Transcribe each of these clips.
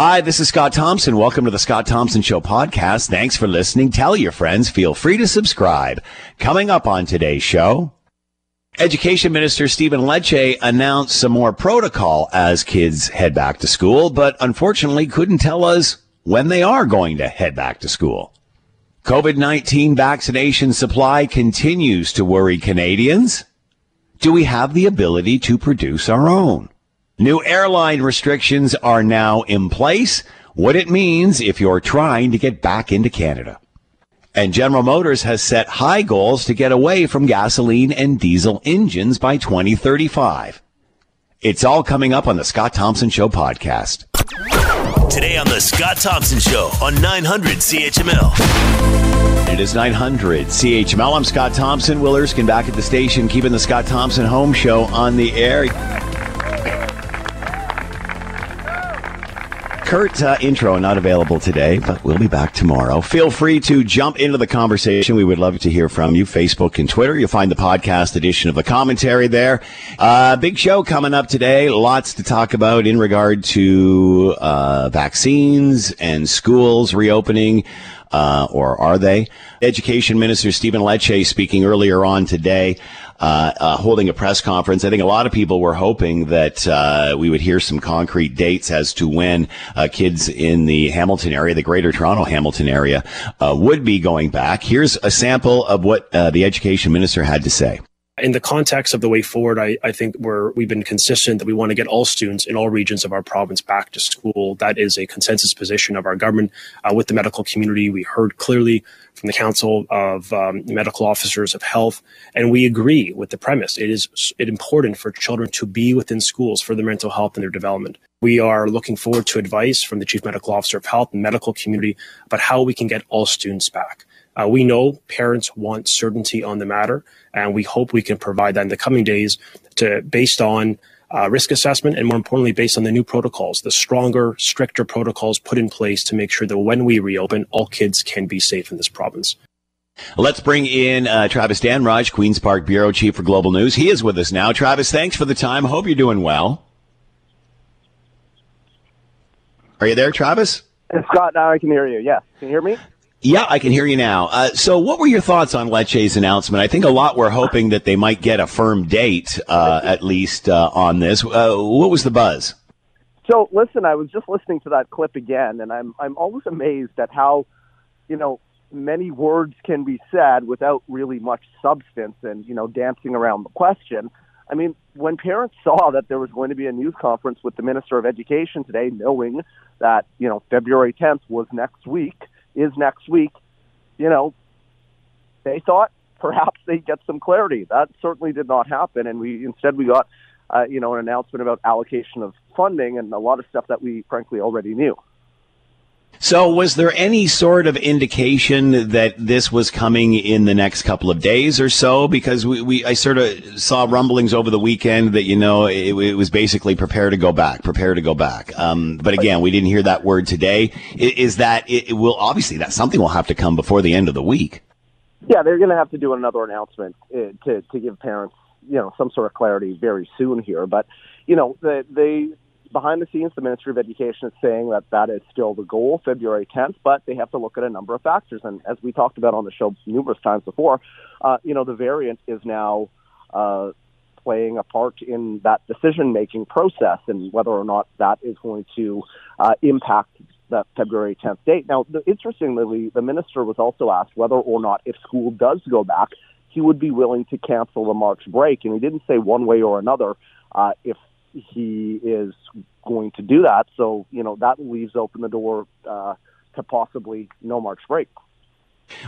Hi, this is Scott Thompson. Welcome to the Scott Thompson Show podcast. Thanks for listening. Tell your friends. Feel free to subscribe. Coming up on today's show, Education Minister Stephen Lecce announced some more protocol as kids head back to school, but unfortunately couldn't tell us when they are going to head back to school. COVID-19 vaccination supply continues to worry Canadians. Do we have the ability to produce our own? New airline restrictions are now in place. What it means if you're trying to get back into Canada. And General Motors has set high goals to get away from gasoline and diesel engines by 2035. It's all coming up on the Scott Thompson Show podcast. Today on the Scott Thompson Show on 900 CHML. It is 900 CHML. I'm Scott Thompson. Will Erskine back at the station, keeping the Scott Thompson Home Show on the air. Kurt uh, intro not available today, but we'll be back tomorrow. Feel free to jump into the conversation. We would love to hear from you. Facebook and Twitter. You'll find the podcast edition of the commentary there. Uh, big show coming up today. Lots to talk about in regard to uh, vaccines and schools reopening. Uh, or are they? Education Minister Stephen Lecce speaking earlier on today uh, uh, holding a press conference. I think a lot of people were hoping that uh, we would hear some concrete dates as to when uh, kids in the Hamilton area, the Greater Toronto Hamilton area, uh, would be going back. Here's a sample of what uh, the education minister had to say. In the context of the way forward, I, I think we're, we've been consistent that we want to get all students in all regions of our province back to school. That is a consensus position of our government uh, with the medical community. We heard clearly from the Council of um, Medical Officers of Health, and we agree with the premise. It is it important for children to be within schools for their mental health and their development. We are looking forward to advice from the Chief Medical Officer of Health and medical community about how we can get all students back. Uh, we know parents want certainty on the matter, and we hope we can provide that in the coming days to based on uh, risk assessment and more importantly based on the new protocols the stronger stricter protocols put in place to make sure that when we reopen all kids can be safe in this province Let's bring in uh, Travis Dhanraj, Queen's Park Bureau Chief for Global News. He is with us now. Travis, thanks for the time. Hope you're doing well. Are you there, Travis? Scott, now I can hear you. Yes. Can you hear me? Yeah, I can hear you now. Uh, so, what were your thoughts on Lecce's announcement? I think a lot were hoping that they might get a firm date, uh, at least uh, on this. Uh, what was the buzz? So, listen, I was just listening to that clip again, and I'm I'm always amazed at how, you know, many words can be said without really much substance, and you know, dancing around the question. I mean, when parents saw that there was going to be a news conference with the Minister of Education today, knowing that you know February 10th was next week is next week, you know, they thought perhaps they'd get some clarity. That certainly did not happen, and we instead we got, uh, you know, an announcement about allocation of funding and a lot of stuff that we frankly already knew. So, was there any sort of indication that this was coming in the next couple of days or so? Because we, we I sort of saw rumblings over the weekend that you know it, it was basically prepare to go back, prepare to go back. Um, but again, we didn't hear that word today. Is, is that it, it will obviously that something will have to come before the end of the week? Yeah, they're going to have to do another announcement uh, to to give parents you know some sort of clarity very soon here. But you know the, they behind the scenes, the Ministry of Education is saying that that is still the goal, February 10th, but they have to look at a number of factors. And as we talked about on the show numerous times before, uh, you know, the variant is now uh, playing a part in that decision making process and whether or not that is going to uh, impact that February 10th date. Now, the, interestingly, the minister was also asked whether or not if school does go back, he would be willing to cancel the March break. And he didn't say one way or another uh, if he is going to do that. So, you know, that leaves open the door uh, to possibly no March break.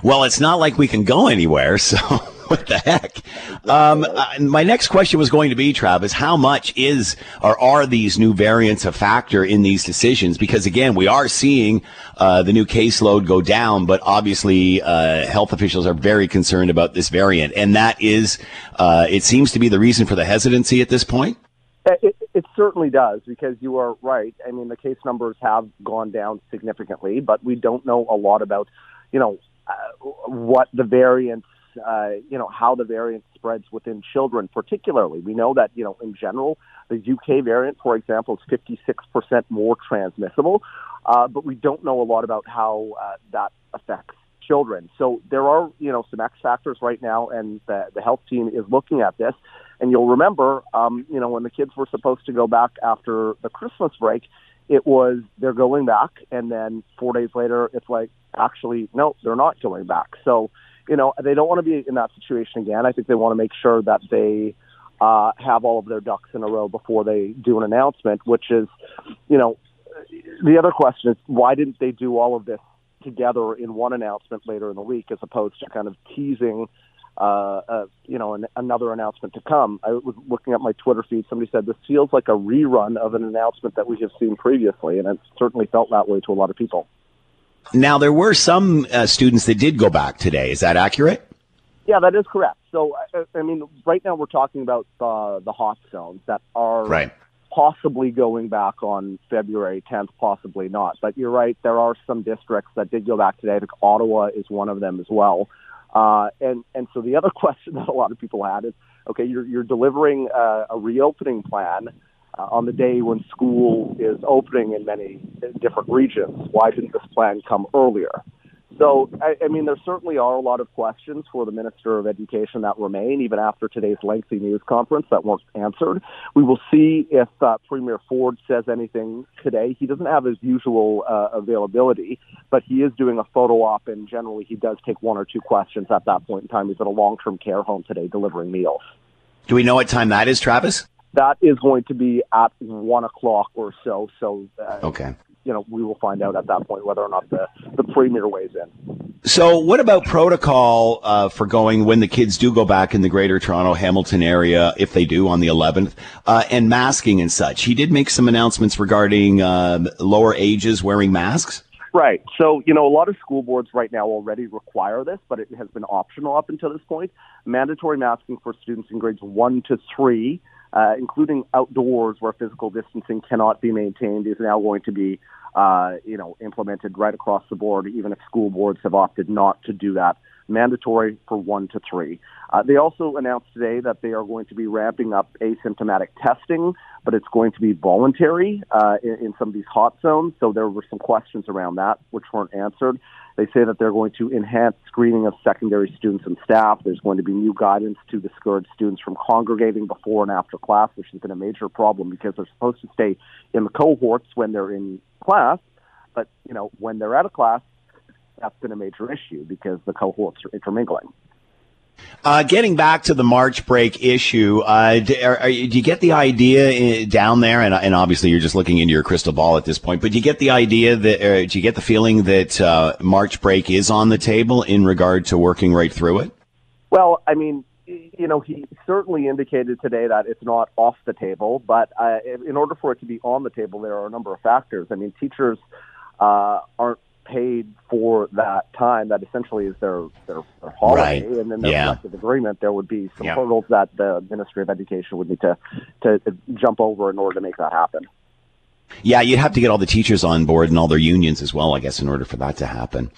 Well, it's not like we can go anywhere, so what the heck? Um, uh, my next question was going to be, Travis, how much is or are these new variants a factor in these decisions? Because again, we are seeing uh, the new caseload go down, but obviously uh, health officials are very concerned about this variant, and that is, uh, it seems to be the reason for the hesitancy at this point. Uh, it, it certainly does because you are right. I mean, the case numbers have gone down significantly, but we don't know a lot about, you know, uh, what the variants uh, you know, how the variant spreads within children, particularly. We know that, you know, in general, the UK variant, for example, is 56% more transmissible, uh, but we don't know a lot about how uh, that affects children. So there are, you know, some X factors right now, and the, the health team is looking at this. And you'll remember, um, you know, when the kids were supposed to go back after the Christmas break, it was they're going back, and then four days later, it's like, actually, no, they're not going back. So, you know, they don't want to be in that situation again. I think they want to make sure that they uh, have all of their ducks in a row before they do an announcement, which is, you know, the other question is why didn't they do all of this together in one announcement later in the week as opposed to kind of teasing uh, uh, you know, an, another announcement to come. I was looking at my Twitter feed. Somebody said this feels like a rerun of an announcement that we have seen previously, and it certainly felt that way to a lot of people. Now, there were some uh, students that did go back today. Is that accurate? Yeah, that is correct. So, I, I mean, right now we're talking about uh, the hot zones that are right possibly going back on February 10th, possibly not. But you're right, there are some districts that did go back today. I think Ottawa is one of them as well. Uh, and and so the other question that a lot of people had is, okay, you're you're delivering a, a reopening plan uh, on the day when school is opening in many different regions. Why didn't this plan come earlier? So, I, I mean, there certainly are a lot of questions for the Minister of Education that remain, even after today's lengthy news conference that weren't answered. We will see if uh, Premier Ford says anything today. He doesn't have his usual uh, availability, but he is doing a photo op, and generally he does take one or two questions at that point in time. He's at a long-term care home today delivering meals. Do we know what time that is, Travis? That is going to be at one o'clock or so. So, uh, okay you know, we will find out at that point whether or not the, the premier weighs in. So, what about protocol uh, for going when the kids do go back in the Greater Toronto Hamilton area, if they do on the 11th, uh, and masking and such? He did make some announcements regarding uh, lower ages wearing masks. Right. So, you know, a lot of school boards right now already require this, but it has been optional up until this point. Mandatory masking for students in grades one to three uh, including outdoors where physical distancing cannot be maintained, is now going to be, uh, you know, implemented right across the board, even if school boards have opted not to do that. Mandatory for one to three. Uh, they also announced today that they are going to be ramping up asymptomatic testing, but it's going to be voluntary uh, in, in some of these hot zones. So there were some questions around that which weren't answered. They say that they're going to enhance screening of secondary students and staff. There's going to be new guidance to discourage students from congregating before and after class, which has been a major problem because they're supposed to stay in the cohorts when they're in class. But, you know, when they're out of class, that's been a major issue because the cohorts are intermingling. Uh, getting back to the March break issue, uh, do, are, are, do, you get the idea in, down there? And, and, obviously, you're just looking into your crystal ball at this point. But do you get the idea that, uh, do you get the feeling that uh, March break is on the table in regard to working right through it? Well, I mean, you know, he certainly indicated today that it's not off the table. But uh, in order for it to be on the table, there are a number of factors. I mean, teachers uh, aren't paid for that time that essentially is their their, their holiday right. and then their yeah. collective agreement there would be some yeah. hurdles that the ministry of education would need to, to, to jump over in order to make that happen yeah you'd have to get all the teachers on board and all their unions as well i guess in order for that to happen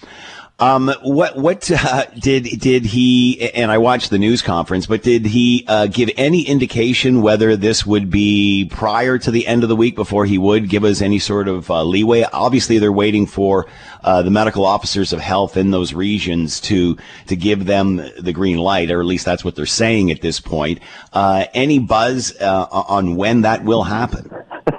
um, what what uh, did did he? And I watched the news conference, but did he uh, give any indication whether this would be prior to the end of the week before he would give us any sort of uh, leeway? Obviously, they're waiting for uh, the medical officers of health in those regions to to give them the green light, or at least that's what they're saying at this point. Uh, any buzz uh, on when that will happen?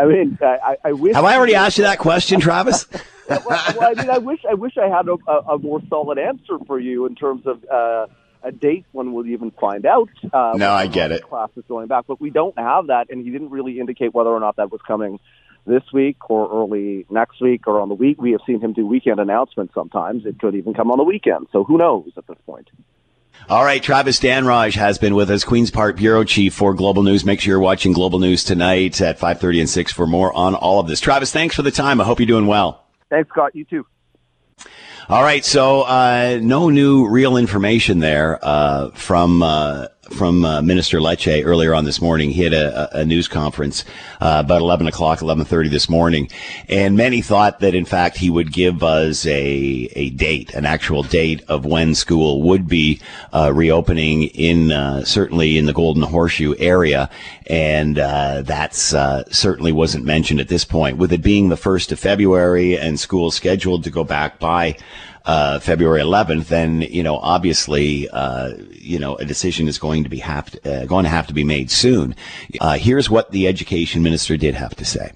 I mean, I, I wish. Have I already asked you that question, Travis? well, well, I mean, I wish I wish I had a, a, more solid answer for you in terms of uh, a date when we'll even find out. Uh, no, I get it. Class is going back, but we don't have that, and he didn't really indicate whether or not that was coming this week or early next week or on the week. We have seen him do weekend announcements sometimes. It could even come on the weekend. So who knows at this point. All right, Travis Dhanraj has been with us, Queens Park Bureau Chief for Global News. Make sure you're watching Global News tonight at 5:30 and 6 for more on all of this. Travis, thanks for the time. I hope you're doing well. Thanks, Scott. You too. All right, so uh, no new real information there uh, from uh, from uh, Minister Lecce earlier on this morning. He had a, a news conference uh, about 11 o'clock, 11:30 this morning, and many thought that in fact he would give us a a date, an actual date of when school would be uh, reopening in uh, certainly in the Golden Horseshoe area, and uh, that's uh, certainly wasn't mentioned at this point. With it being the first of February and school scheduled to go back by uh, February 11th, then you know obviously uh, you know a decision is going to be have to, uh, going to have to be made soon. Uh, here's what the education minister did have to say.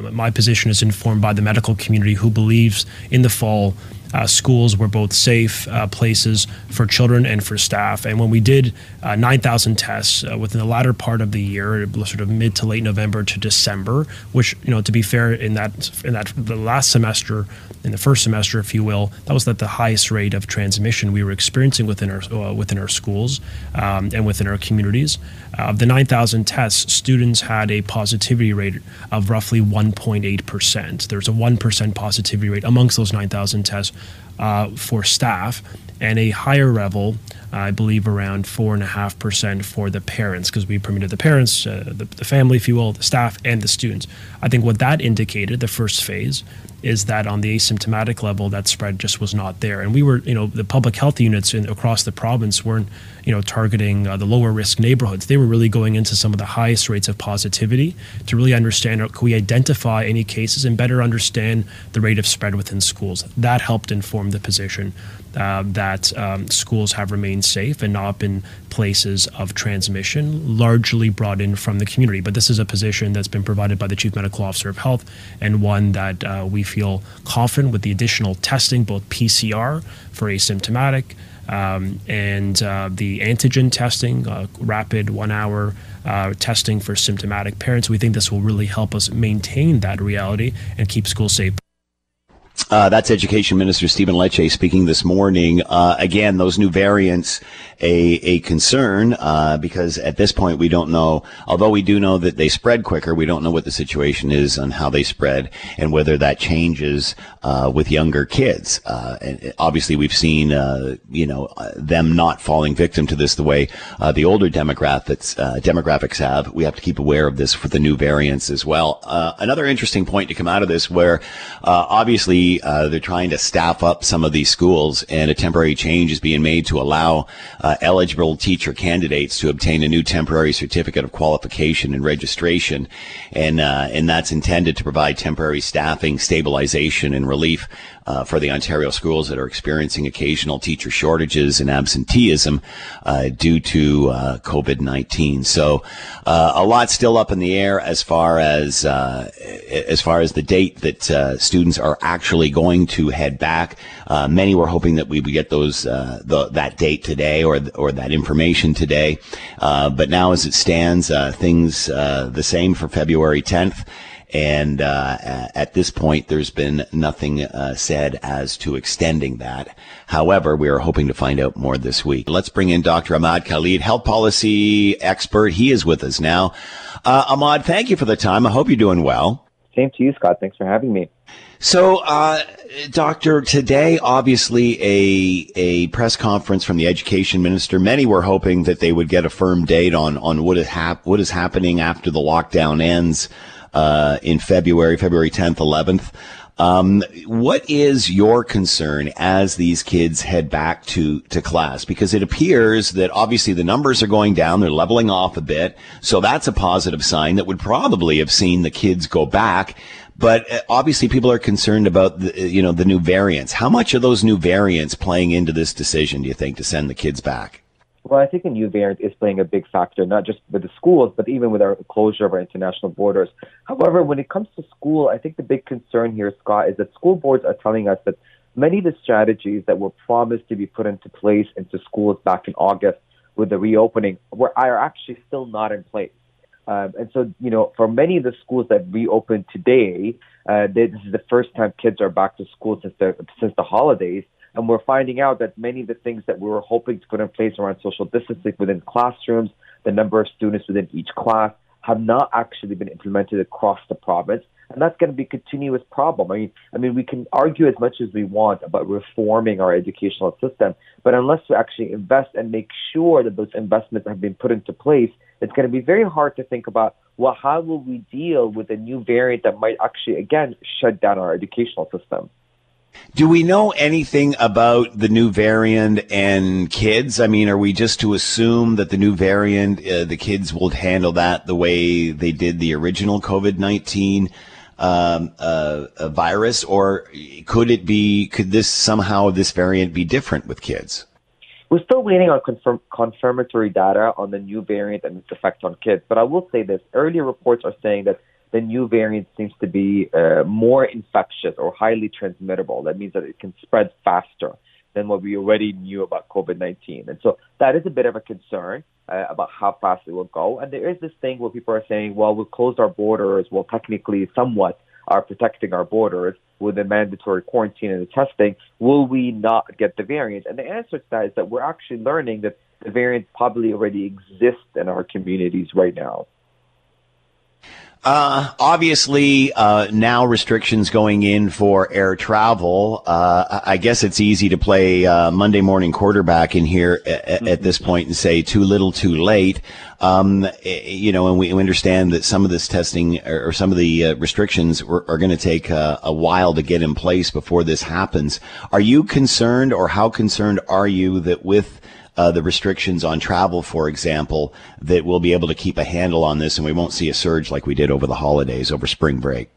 My position is informed by the medical community who believes in the fall uh, schools were both safe uh, places for children and for staff. And when we did uh, 9,000 tests uh, within the latter part of the year, sort of mid to late November to December, which you know to be fair, in that in that the last semester, in the first semester, if you will, that was at the highest rate of transmission we were experiencing within our uh, within our schools um, and within our communities. Of the 9,000 tests, students had a positivity rate of roughly 1.8 percent. There's a one percent positivity rate amongst those 9,000 tests uh, for staff and a higher level, I believe around 4.5% for the parents, because we permitted the parents, uh, the, the, family, if you will, the staff, and the students. I think what that indicated, the first phase, is that on the asymptomatic level, that spread just was not there. And we were, you know, the public health units in, across the province weren't, you know, targeting uh, the lower risk neighborhoods. They were really going into some of the highest rates of positivity to really understand, uh, can we identify any cases and better understand the rate of spread within schools. That helped inform the position uh, that um, schools have remained safe and not been places of transmission, largely brought in from the community. But this is a position that's been provided by the Chief Medical Officer of Health and one that uh, we feel confident with the additional testing, both PCR for asymptomatic. Um, and uh, the antigen testing, uh, rapid one hour uh, testing for symptomatic parents. We think this will really help us maintain that reality and keep schools safe. Uh, that's Education Minister Stephen Lecce speaking this morning. Uh, again, those new variants a, a concern uh, because at this point we don't know, although we do know that they spread quicker, we don't know what the situation is on how they spread and whether that changes uh, with younger kids. Uh, and obviously, we've seen uh, you know uh, them not falling victim to this the way uh, the older demographics demographics have. We have to keep aware of this for the new variants as well. another interesting point to come out of this, where obviously they're trying to staff up some of these schools, and a temporary change is being made to allow uh, eligible teacher candidates to obtain a new temporary certificate of qualification and registration, and uh, and that's intended to provide temporary staffing, stabilization, and relief uh, for the Ontario schools that are experiencing occasional teacher shortages and absenteeism uh, due to uh, COVID nineteen. So uh, a lot still up in the air as far as as far as the date that students are actually going to head back. Many were hoping that we would get those the, that date today or or that information today. Uh, but now, as it stands, uh, things uh, the same for February 10th. And uh, at this point, there's been nothing uh, said as to extending that. However, we are hoping to find out more this week. Let's bring in Dr. Ahmad Khalid, health policy expert. He is with us now. Uh, Ahmad, thank you for the time. I hope you're doing well. Same to you, Scott. Thanks for having me. So, uh, Doctor, today, obviously, a a press conference from the education minister. Many were hoping that they would get a firm date on on what is hap- what is happening after the lockdown ends uh, in February, February 10th, 11th. Um, what is your concern as these kids head back to, to class? Because it appears that obviously the numbers are going down. They're leveling off a bit. So that's a positive sign that would probably have seen the kids go back. But uh, obviously, people are concerned about the, uh, you know the new variants. How much are those new variants playing into this decision? Do you think to send the kids back? Well, I think a new variant is playing a big factor, not just with the schools, but even with our closure of our international borders. However, when it comes to school, I think the big concern here, Scott, is that school boards are telling us that many of the strategies that were promised to be put into place into schools back in August with the reopening were are actually still not in place. Um, and so, you know, for many of the schools that reopened today, uh, this is the first time kids are back to school since the since the holidays, and we're finding out that many of the things that we were hoping to put in place around social distancing within classrooms, the number of students within each class, have not actually been implemented across the province. And that's going to be a continuous problem. I mean, I mean, we can argue as much as we want about reforming our educational system, but unless we actually invest and make sure that those investments have been put into place, it's going to be very hard to think about well, how will we deal with a new variant that might actually again shut down our educational system. Do we know anything about the new variant and kids? I mean, are we just to assume that the new variant, uh, the kids will handle that the way they did the original COVID 19 um, uh, a virus? Or could it be, could this somehow, this variant be different with kids? We're still waiting on confirm- confirmatory data on the new variant and its effect on kids. But I will say this earlier reports are saying that the new variant seems to be uh, more infectious or highly transmittable. That means that it can spread faster than what we already knew about COVID 19. And so that is a bit of a concern uh, about how fast it will go. And there is this thing where people are saying, well, we've closed our borders. Well, technically, somewhat are protecting our borders with the mandatory quarantine and the testing. Will we not get the variant? And the answer to that is that we're actually learning that the variant probably already exists in our communities right now. Uh, obviously, uh, now restrictions going in for air travel. Uh, I guess it's easy to play uh, Monday morning quarterback in here at, at, this point and say too little, too late. Um, you know, and we understand that some of this testing or some of the uh, restrictions are, are going to take a, a while to get in place before this happens. Are you concerned, or how concerned are you that with uh, the restrictions on travel, for example, that we'll be able to keep a handle on this and we won't see a surge like we did over the holidays, over spring break.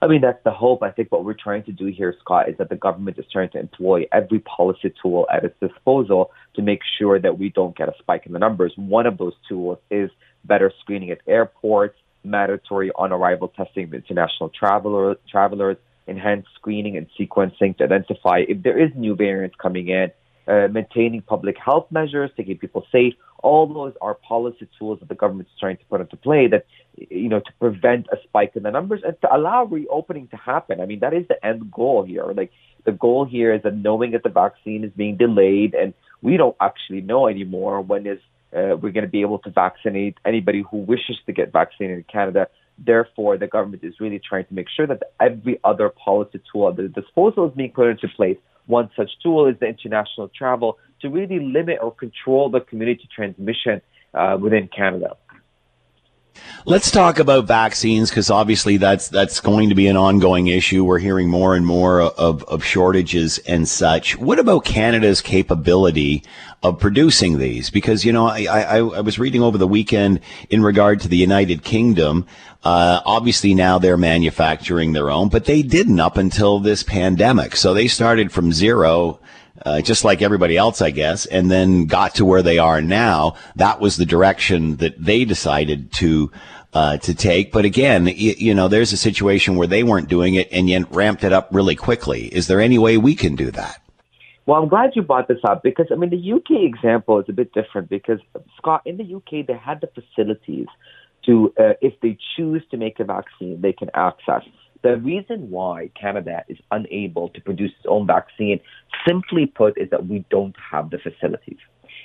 I mean, that's the hope. I think what we're trying to do here, Scott, is that the government is trying to employ every policy tool at its disposal to make sure that we don't get a spike in the numbers. One of those tools is better screening at airports, mandatory on arrival testing of international traveler, travelers, enhanced screening and sequencing to identify if there is new variants coming in uh, maintaining public health measures keep people safe. All those are policy tools that the government is trying to put into play that, you know, to prevent a spike in the numbers and to allow reopening to happen. I mean, that is the end goal here. Like the goal here is that knowing that the vaccine is being delayed and we don't actually know anymore when is uh, we're going to be able to vaccinate anybody who wishes to get vaccinated in Canada. Therefore, the government is really trying to make sure that every other policy tool at the disposal is being put into place one such tool is the international travel to really limit or control the community transmission uh, within Canada. Let's talk about vaccines because obviously that's that's going to be an ongoing issue. We're hearing more and more of, of shortages and such. What about Canada's capability of producing these? Because you know, I, I, I was reading over the weekend in regard to the United Kingdom. Uh, obviously now they're manufacturing their own, but they didn't up until this pandemic. So they started from zero uh, just like everybody else, I guess, and then got to where they are now. That was the direction that they decided to uh, to take. But again, you, you know, there's a situation where they weren't doing it and yet ramped it up really quickly. Is there any way we can do that? Well, I'm glad you brought this up because I mean the UK example is a bit different because Scott in the UK they had the facilities to uh, if they choose to make a vaccine they can access. The reason why Canada is unable to produce its own vaccine, simply put, is that we don't have the facilities.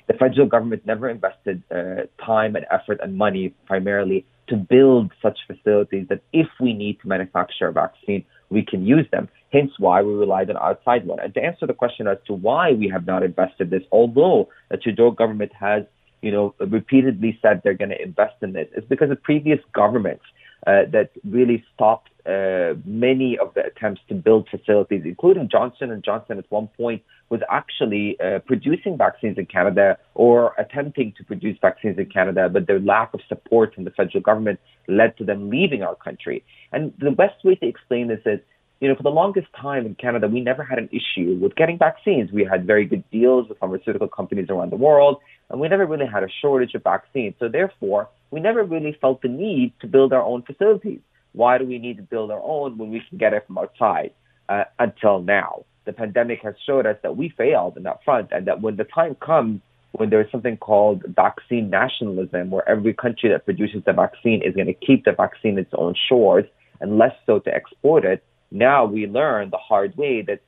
The federal government never invested uh, time and effort and money primarily to build such facilities that if we need to manufacture a vaccine, we can use them. Hence why we relied on outside one. And to answer the question as to why we have not invested this, although the Trudeau government has, you know, repeatedly said they're going to invest in this, is because the previous governments uh, that really stopped uh, many of the attempts to build facilities, including Johnson and Johnson at one point was actually uh, producing vaccines in Canada or attempting to produce vaccines in Canada, but their lack of support from the federal government led to them leaving our country. And the best way to explain this is, you know, for the longest time in Canada, we never had an issue with getting vaccines. We had very good deals with pharmaceutical companies around the world, and we never really had a shortage of vaccines. So therefore, we never really felt the need to build our own facilities. Why do we need to build our own when we can get it from outside? Uh, until now, the pandemic has showed us that we failed in that front, and that when the time comes when there is something called vaccine nationalism, where every country that produces the vaccine is going to keep the vaccine in its own shores and less so to export it, now we learn the hard way that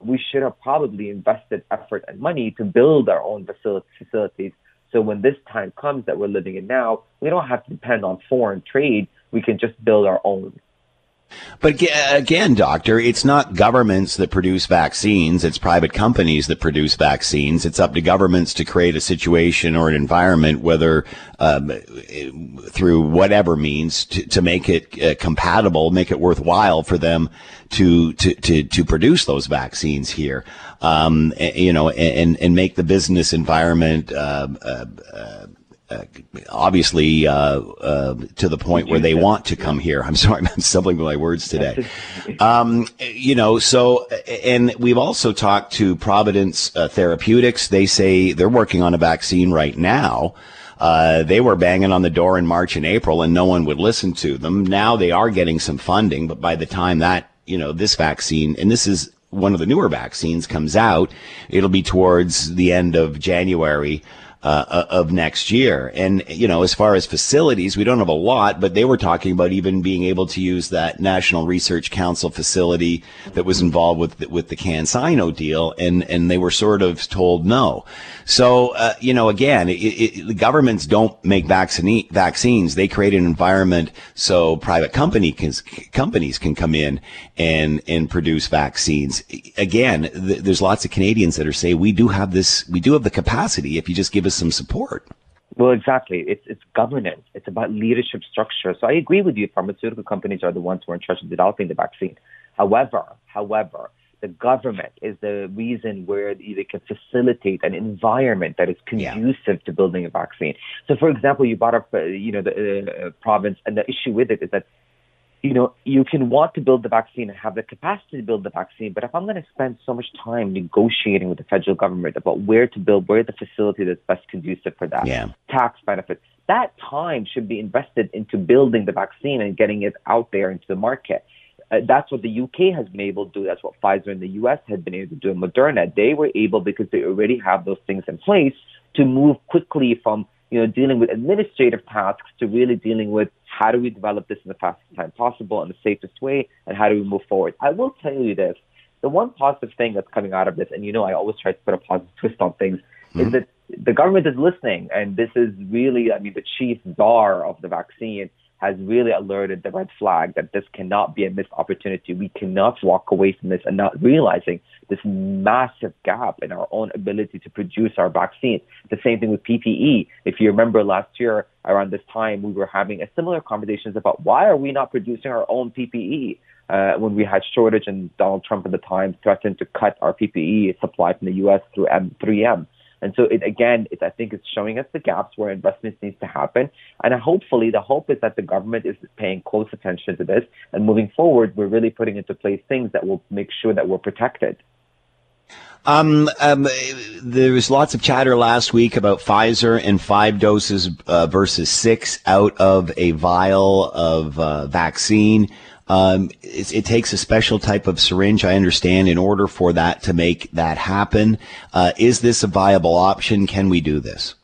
we should have probably invested effort and money to build our own facilities. So when this time comes that we're living in now, we don't have to depend on foreign trade we can just build our own. But again, doctor, it's not governments that produce vaccines. It's private companies that produce vaccines. It's up to governments to create a situation or an environment, whether um, through whatever means, to, to make it uh, compatible, make it worthwhile for them to to to, to produce those vaccines here. Um, you know, and and make the business environment. Uh, uh, uh uh, obviously uh, uh, to the point where they want to come here. I'm sorry, I'm stumbling with my words today. Um, you know, so and we've also talked to Providence uh, Therapeutics. They say they're working on a vaccine right now. Uh, they were banging on the door in March and April, and no one would listen to them. Now they are getting some funding, but by the time that you know this vaccine, and this is one of the newer vaccines comes out, it'll be towards the end of January uh, uh, of next year. And, you know, as far as facilities, we don't have a lot, but they were talking about even being able to use that National Research Council facility that was involved with, the, with the CanSino deal. And, and they were sort of told no. So, uh, you know, again, it, it, the governments don't make vaccine, vaccines. They create an environment so private company can, companies can come in and, and produce vaccines. Again, th- there's lots of Canadians that are saying we do have this, we do have the capacity if you just give us some support. Well, exactly. It's it's governance. It's about leadership structure. So I agree with you. Pharmaceutical companies are the ones who are in charge of developing the vaccine. However, however, the government is the reason where they can facilitate an environment that is conducive yeah. to building a vaccine. So, for example, you brought up, uh, you know, the uh, Providence, and the issue with it is that you know, you can want to build the vaccine and have the capacity to build the vaccine, but if I'm going to spend so much time negotiating with the federal government about where to build, where the facility that's best conducive for that, yeah. tax benefits, that time should be invested into building the vaccine and getting it out there into the market. Uh, that's what the UK has been able to do. That's what Pfizer in the US had been able to do. And Moderna, they were able because they already have those things in place to move quickly from you know, dealing with administrative tasks to really dealing with how do we develop this in the fastest time possible and the safest way and how do we move forward. I will tell you this. The one positive thing that's coming out of this, and you know I always try to put a positive twist on things, mm-hmm. is that the government is listening and this is really, I mean, the chief czar of the vaccine has really alerted the red flag that this cannot be a missed opportunity. We cannot walk away from this and not realizing this massive gap in our own ability to produce our vaccine. The same thing with PPE. If you remember last year around this time, we were having a similar conversations about why are we not producing our own PPE? Uh, when we had shortage and Donald Trump at the time threatened to cut our PPE supply from the U.S. through M3M. And so it, again, I think it's showing us the gaps where investments needs to happen. And hopefully the hope is that the government is paying close attention to this and moving forward, we're really putting into place things that will make sure that we're protected. Um, um, there was lots of chatter last week about Pfizer and five doses uh, versus six out of a vial of uh, vaccine. Um, it, it, takes a special type of syringe, I understand, in order for that to make that happen. Uh, is this a viable option? Can we do this?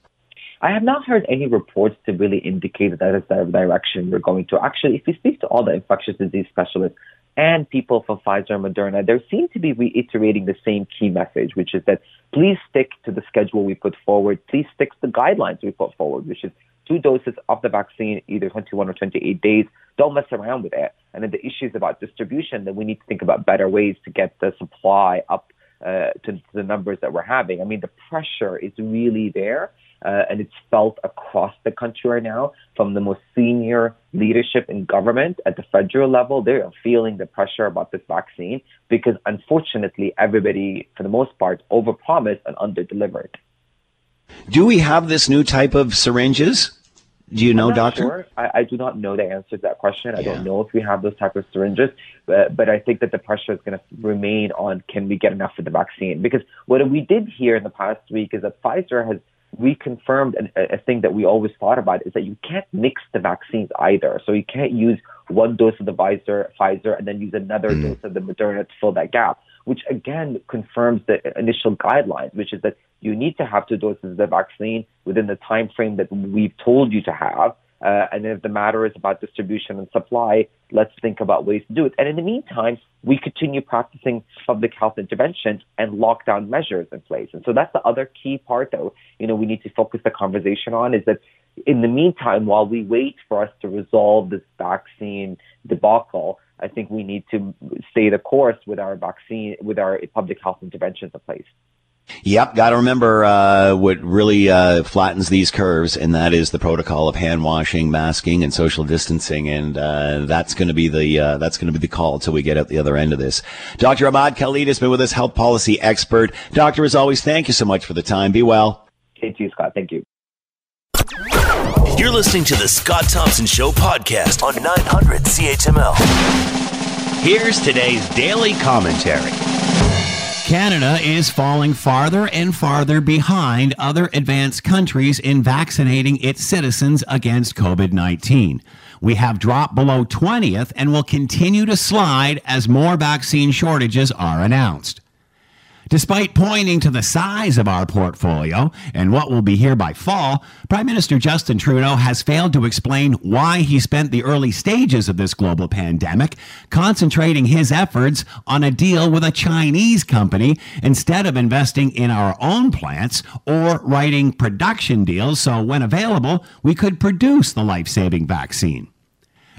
I have not heard any reports to really indicate that is the direction we're going to. Actually, if you speak to all the infectious disease specialists and people from Pfizer and Moderna, they seem to be reiterating the same key message, which is that please stick to the schedule we put forward. Please stick to the guidelines we put forward, which is two doses of the vaccine, either 21 or 28 days. Don't mess around with it. And then the issues about distribution, then we need to think about better ways to get the supply up uh, to, to the numbers that we're having. I mean, the pressure is really there. Uh, and it's felt across the country right now from the most senior leadership in government at the federal level. They are feeling the pressure about this vaccine because unfortunately, everybody, for the most part, overpromised and underdelivered. Do we have this new type of syringes? Do you know, doctor? Sure. I, I, do not know the answer to that question. I don't know if we have those type of syringes, but, but I think that the pressure is going to remain on can we get enough of the vaccine? Because what we did hear in the past week is that Pfizer has reconfirmed a, a thing that we always thought about is that you can't mix the vaccines either. So you can't use one dose of the Pfizer, Pfizer and then use another mm. dose of the Moderna to fill that gap, which again confirms the initial guidelines, which is that you need to have two doses of the vaccine within the time frame that we've told you to have. Uh, and if the matter is about distribution and supply, let's think about ways to do it. And in the meantime, we continue practicing public health interventions and lockdown measures in place. And so that's the other key part that you know we need to focus the conversation on is that in the meantime, while we wait for us to resolve this vaccine debacle, I think we need to stay the course with our vaccine, with our public health interventions in place. Yep, got to remember uh, what really uh, flattens these curves, and that is the protocol of hand washing, masking, and social distancing, and uh, that's going to be the uh, that's going to be the call until we get out the other end of this. Dr. Ahmad Khalid has been with us, health policy expert. Doctor, as always, thank you so much for the time. Be well. Thank you, Scott. Thank you. You're listening to the Scott Thompson Show podcast on 900 CHML. Here's today's daily commentary. Canada is falling farther and farther behind other advanced countries in vaccinating its citizens against COVID 19. We have dropped below 20th and will continue to slide as more vaccine shortages are announced. Despite pointing to the size of our portfolio and what will be here by fall, Prime Minister Justin Trudeau has failed to explain why he spent the early stages of this global pandemic concentrating his efforts on a deal with a Chinese company instead of investing in our own plants or writing production deals so when available, we could produce the life saving vaccine.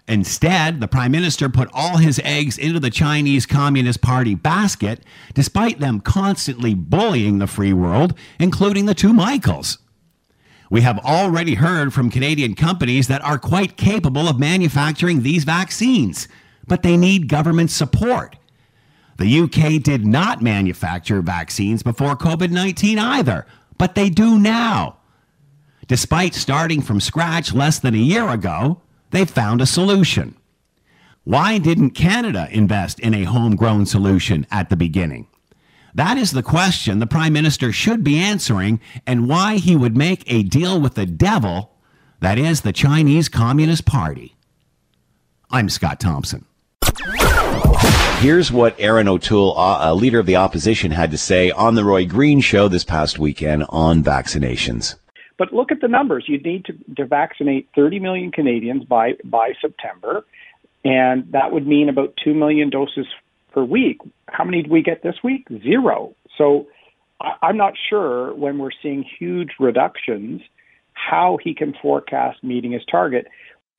Instead, the prime minister put all his eggs into the Chinese Communist Party basket, despite them constantly bullying the free world, including the two Michaels. We have already heard from Canadian companies that are quite capable of manufacturing these vaccines, but they need government support. The UK did not manufacture vaccines before COVID 19 either, but they do now. Despite starting from scratch less than a year ago, they found a solution. Why didn't Canada invest in a homegrown solution at the beginning? That is the question the Prime Minister should be answering, and why he would make a deal with the devil, that is, the Chinese Communist Party. I'm Scott Thompson. Here's what Erin O'Toole, uh, leader of the opposition, had to say on the Roy Green show this past weekend on vaccinations. But look at the numbers. You need to, to vaccinate 30 million Canadians by, by September, and that would mean about 2 million doses per week. How many did we get this week? Zero. So I, I'm not sure when we're seeing huge reductions how he can forecast meeting his target.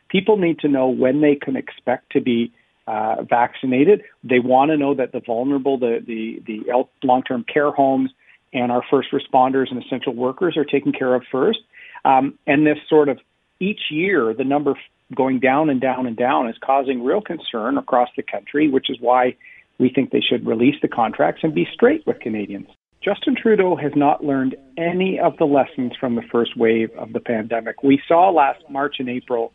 People need to know when they can expect to be uh, vaccinated. They want to know that the vulnerable, the the, the long-term care homes, and our first responders and essential workers are taken care of first. Um, and this sort of each year, the number going down and down and down is causing real concern across the country, which is why we think they should release the contracts and be straight with Canadians. Justin Trudeau has not learned any of the lessons from the first wave of the pandemic. We saw last March and April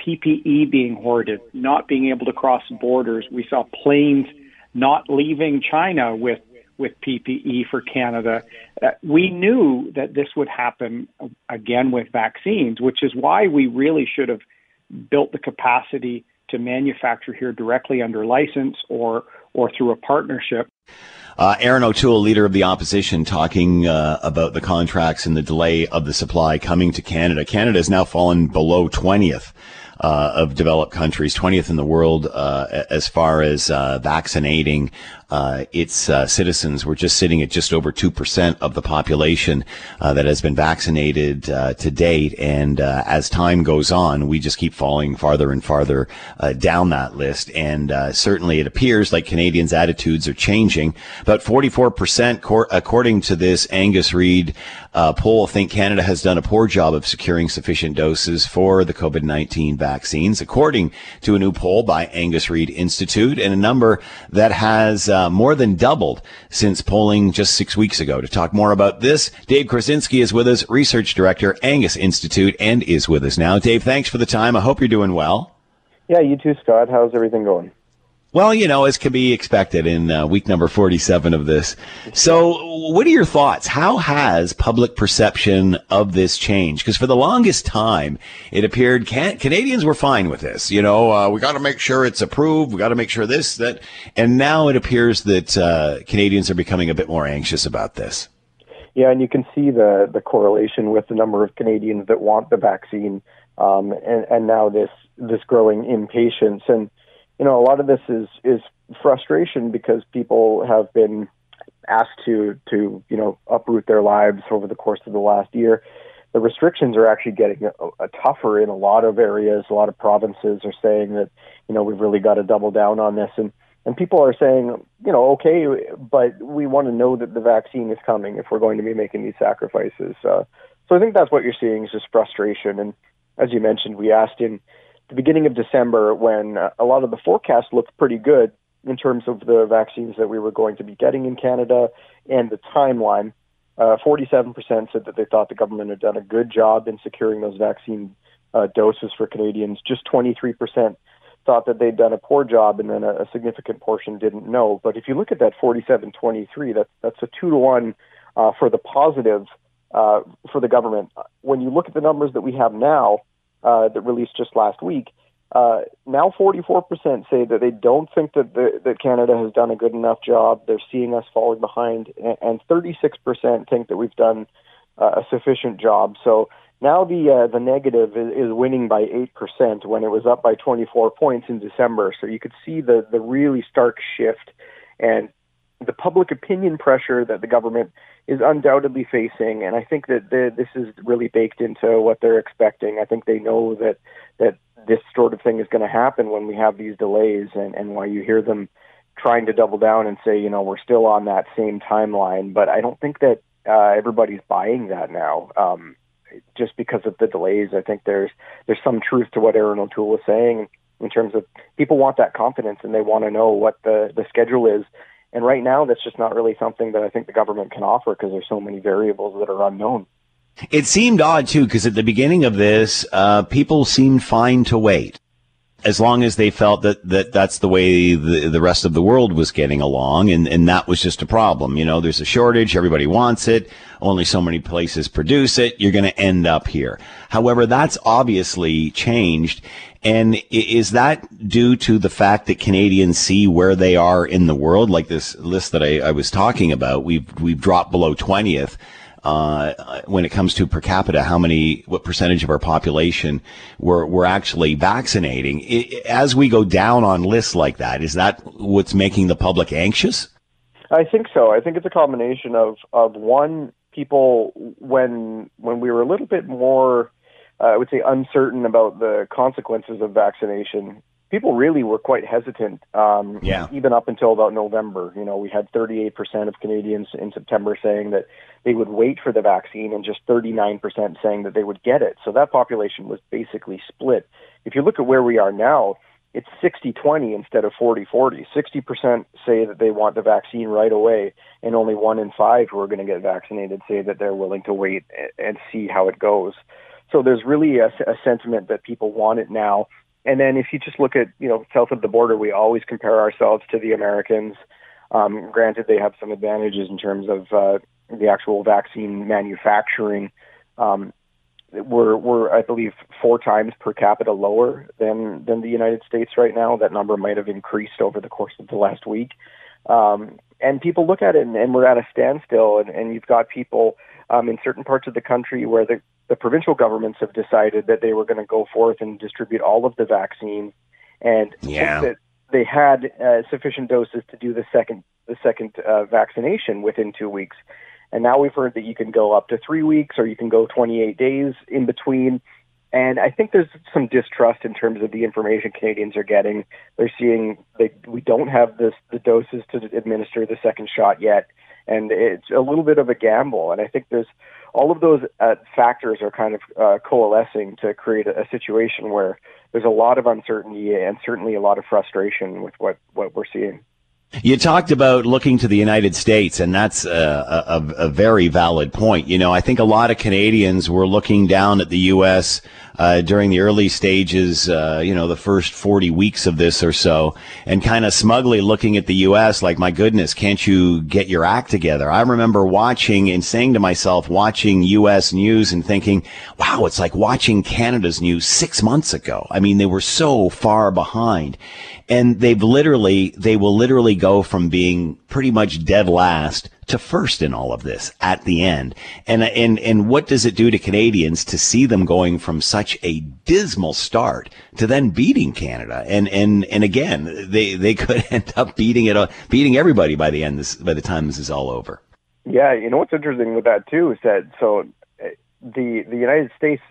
PPE being hoarded, not being able to cross borders. We saw planes not leaving China with with PPE for Canada. Uh, we knew that this would happen again with vaccines, which is why we really should have built the capacity to manufacture here directly under license or or through a partnership. Uh, Erin O'Toole, leader of the opposition, talking uh, about the contracts and the delay of the supply coming to Canada. Canada has now fallen below 20th uh, of developed countries, 20th in the world uh, as far as uh, vaccinating uh, its uh, citizens. We're just sitting at just over 2% of the population uh, that has been vaccinated to date. And as time goes on, we just keep falling farther and farther down that list. And certainly it appears like Canadians' attitudes are changing. About 44%, cor- according to this Angus Reid poll, think Canada has done a poor job of securing sufficient doses for the COVID 19 vaccines, according to a new poll by Angus Reid Institute, and a number that has uh, more than doubled since polling just six weeks ago. To talk more about this, Dave Korzinski is with us, Research Director, Angus Institute, and is with us now. Dave, thanks for the time. I hope you're doing well. Yeah, you too, Scott. How's everything going? Well, you know, as can be expected in uh, week number 47 of this. So, what are your thoughts? How has public perception of this changed? Because for the longest time, it appeared can- Canadians were fine with this. You know, uh, we got to make sure it's approved. We got to make sure this, that. And now it appears that uh, Canadians are becoming a bit more anxious about this. Yeah, and you can see the, the correlation with the number of Canadians that want the vaccine um, and, and now this, this growing impatience. And you know, a lot of this is is frustration because people have been asked to to you know uproot their lives over the course of the last year. the restrictions are actually getting a, a tougher in a lot of areas. A lot of provinces are saying that you know we've really got to double down on this, and and people are saying you know okay, but we want to know that the vaccine is coming if we're going to be making these sacrifices. Uh, so I think that's what you're seeing is just frustration. And as you mentioned, we asked in the beginning of December when uh, a lot of the forecasts looked pretty good in terms of the vaccines that we were going to be getting in Canada and the timeline. Uh, 47% said that they thought the government had done a good job in securing those vaccine uh, doses for Canadians. Just 23% thought that they'd done a poor job, and then a, a significant portion didn't know. But if you look at that 47-23, that's that's a two to one uh, for the positive uh, for the government. When you look at the numbers that we have now, uh, that released just last week, uh, now 44% say that they don't think that the, that Canada has done a good enough job. They're seeing us falling behind, and, 36% think that we've done uh, a sufficient job. So now the uh, the negative is, is winning by 8% when it was up by 24 points in December. So you could see the the really stark shift, and the public opinion pressure that the government is undoubtedly facing, and I think that the, this is really baked into what they're expecting. I think they know that that this sort of thing is going to happen when we have these delays, and and why you hear them trying to double down and say, you know, we're still on that same timeline. But I don't think that uh, everybody's buying that now. Um, just because of the delays, I think there's there's some truth to what Erin O'Toole was saying in terms of people want that confidence and they want to know what the the schedule is and right now, that's just not really something that I think the government can offer because there's so many variables that are unknown. It seemed odd too, because at the beginning of this, uh, people seemed fine to wait as long as they felt that, that that's the way the, the rest of the world was getting along and, and that was just a problem. You know, there's a shortage. Everybody wants it. Only so many places produce it. You're going to end up here. However, that's obviously changed. And is that due to the fact that Canadians see where they are in the world? Like this list that I, I was talking about, we've, we've dropped below 20th uh, when it comes to per capita, how many, what percentage of our population we're, we're actually vaccinating. It, as we go down on lists like that, is that what's making the public anxious? I think so. I think it's a combination of, of one, people when when we were a little bit more, uh, I would say, uncertain about the consequences of vaccination people really were quite hesitant. Um, yeah. Even up until about November, you know, we had 38% of Canadians in September saying that they would wait for the vaccine, and just 39% saying that they would get it. So that population was basically split. If you look at where we are now, it's 60-20 instead of 40-40. 60% say that they want the vaccine right away, and only one in five who are going to get vaccinated say that they're willing to wait and see how it goes. So there's really a, a sentiment that people want it now and then if you just look at, you know, south of the border, we always compare ourselves to the Americans. Um, granted, they have some advantages in terms of uh, the actual vaccine manufacturing. Um, we're, we're, I believe, four times per capita lower than, than the United States right now. That number might have increased over the course of the last week. Um, and people look at it and, and we're at a standstill and, and you've got people um, in certain parts of the country where the, the provincial governments have decided that they were going to go forth and distribute all of the vaccine and yeah. that they had uh, sufficient doses to do the second the second uh, vaccination within two weeks. And now we've heard that you can go up to three weeks or you can go 28 days in between. And I think there's some distrust in terms of the information Canadians are getting. They're seeing that we don't have this, the doses to administer the second shot yet, and it's a little bit of a gamble. And I think there's all of those uh, factors are kind of uh, coalescing to create a, a situation where there's a lot of uncertainty and certainly a lot of frustration with what, what we're seeing. You talked about looking to the United States, and that's a, a, a, very valid point. You know, I think a lot of Canadians were looking down at the U.S. Uh, during the early stages, uh, you know, the first 40 weeks of this or so, and kind of smugly looking at the U.S. like, my goodness, can't you get your act together? I remember watching and saying to myself, watching U.S. news and thinking, wow, it's like watching Canada's news six months ago. I mean, they were so far behind and they've literally they will literally go from being pretty much dead last to first in all of this at the end. And and and what does it do to Canadians to see them going from such a dismal start to then beating Canada? And and and again they they could end up beating it beating everybody by the end this by the time this is all over. Yeah you know what's interesting with that too is that so the the United States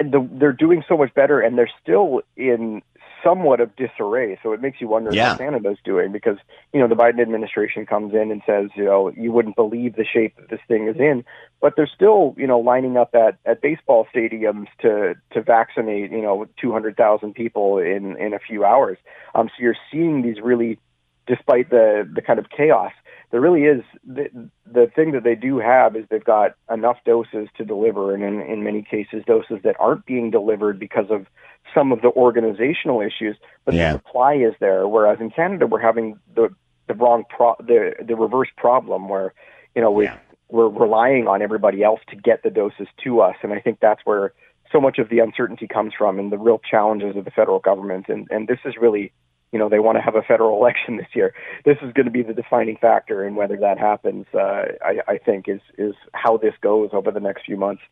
the, they're doing so much better, and they're still in somewhat of disarray. So it makes you wonder Yeah. how Canada's doing because you know the Biden administration comes in and says you know you wouldn't believe the shape that this thing is in, but they're still you know lining up at at baseball stadiums to to vaccinate you know 200,000 people in in a few hours. Um, so you're seeing these really, despite the the kind of chaos, there really is the, the thing that they do have is they've got enough doses to deliver, and in, in many cases, doses that aren't being delivered because of some of the organizational issues, but Yeah. the supply is there. Whereas in Canada, we're having the the wrong pro the the reverse problem where you know we Yeah. we're relying on everybody else to get the doses to us, and I think that's where so much of the uncertainty comes from, and the real challenges of the federal government. And and this is really you know they want to have a federal election this year. This is going to be the defining factor in whether that happens. Uh, I, I think is is how this goes over the next few months.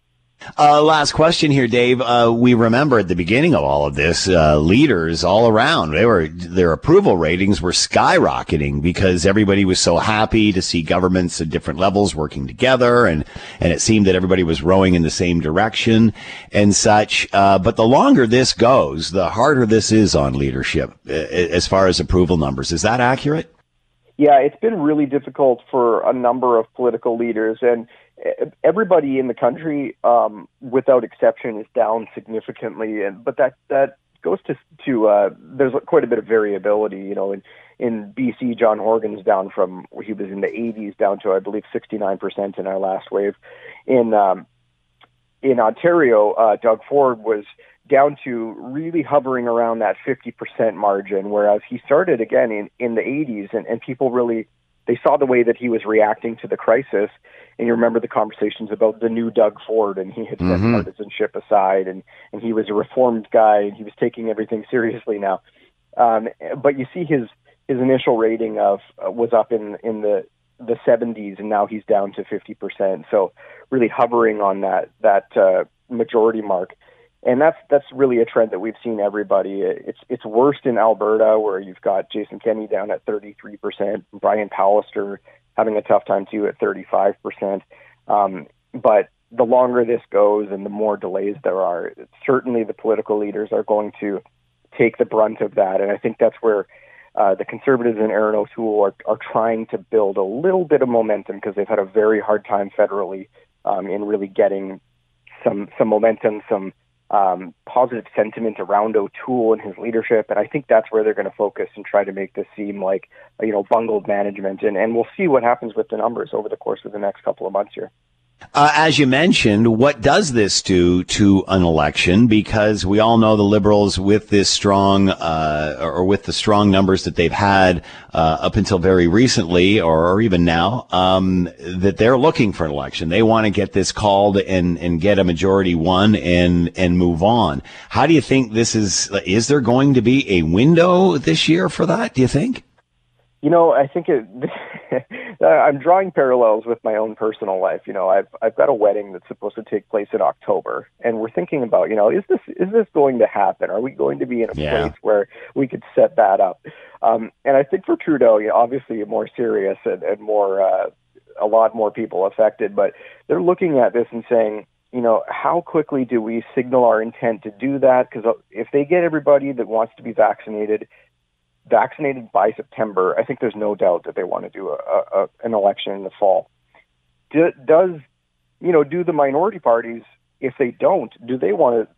Uh, last question here, Dave. Uh, we remember at the beginning of all of this, uh, leaders all around, they were, their approval ratings were skyrocketing because everybody was so happy to see governments at different levels working together. And, and it seemed that everybody was rowing in the same direction and such. Uh, but the longer this goes, the harder this is on leadership uh, as far as approval numbers. Is that accurate? Yeah, it's been really difficult for a number of political leaders, and everybody in the country, um, without exception, is down significantly. And but that that goes to to uh, there's quite a bit of variability. You know, in in BC, John Horgan's down from he was in the 80s down to I believe 69 percent in our last wave. In um, in Ontario, uh, Doug Ford was down to really hovering around that 50% margin, whereas he started again in, in the 80s, and, and people really they saw the way that he was reacting to the crisis. And you remember the conversations about the new Doug Ford, and he had set Mhm. partisanship aside, and, and he was a reformed guy, and he was taking everything seriously now. Um, but you see his his initial rating of uh, was up in in the the 70s, and now he's down to 50%. So really hovering on that that uh, majority mark and that's that's really a trend that we've seen everybody. It's it's worst in Alberta where you've got Jason Kenney down at 33%, Brian Pallister having a tough time too at 35%. Um, but the longer this goes and the more delays there are, certainly the political leaders are going to take the brunt of that. And I think that's where uh, the Conservatives and Erin O'Toole are, are trying to build a little bit of momentum because they've had a very hard time federally um, in really getting some some momentum, some um, positive sentiment around O'Toole and his leadership, and I think that's where they're going to focus and try to make this seem like you know bungled management, and and we'll see what happens with the numbers over the course of the next couple of months here. Uh, as you mentioned, what does this do to an election? Because we all know the liberals, with this strong, uh, or with the strong numbers that they've had uh, up until very recently, or, or even now, um, that they're looking for an election. They want to get this called and and get a majority won and and move on. How do you think this is? Is there going to be a window this year for that? Do you think? You know, I think it. I'm drawing parallels with my own personal life. You know, I've I've got a wedding that's supposed to take place in October, and we're thinking about, you know, is this is this going to happen? Are we going to be in a Yeah. place where we could set that up? Um, and I think for Trudeau, you know, obviously more serious and, and more uh, a lot more people affected, but they're looking at this and saying, you know, how quickly do we signal our intent to do that? Because if they get everybody that wants to be vaccinated vaccinated by September, I think there's no doubt that they want to do a, a, an election in the fall. Do, does you know do the minority parties if they don't do they want to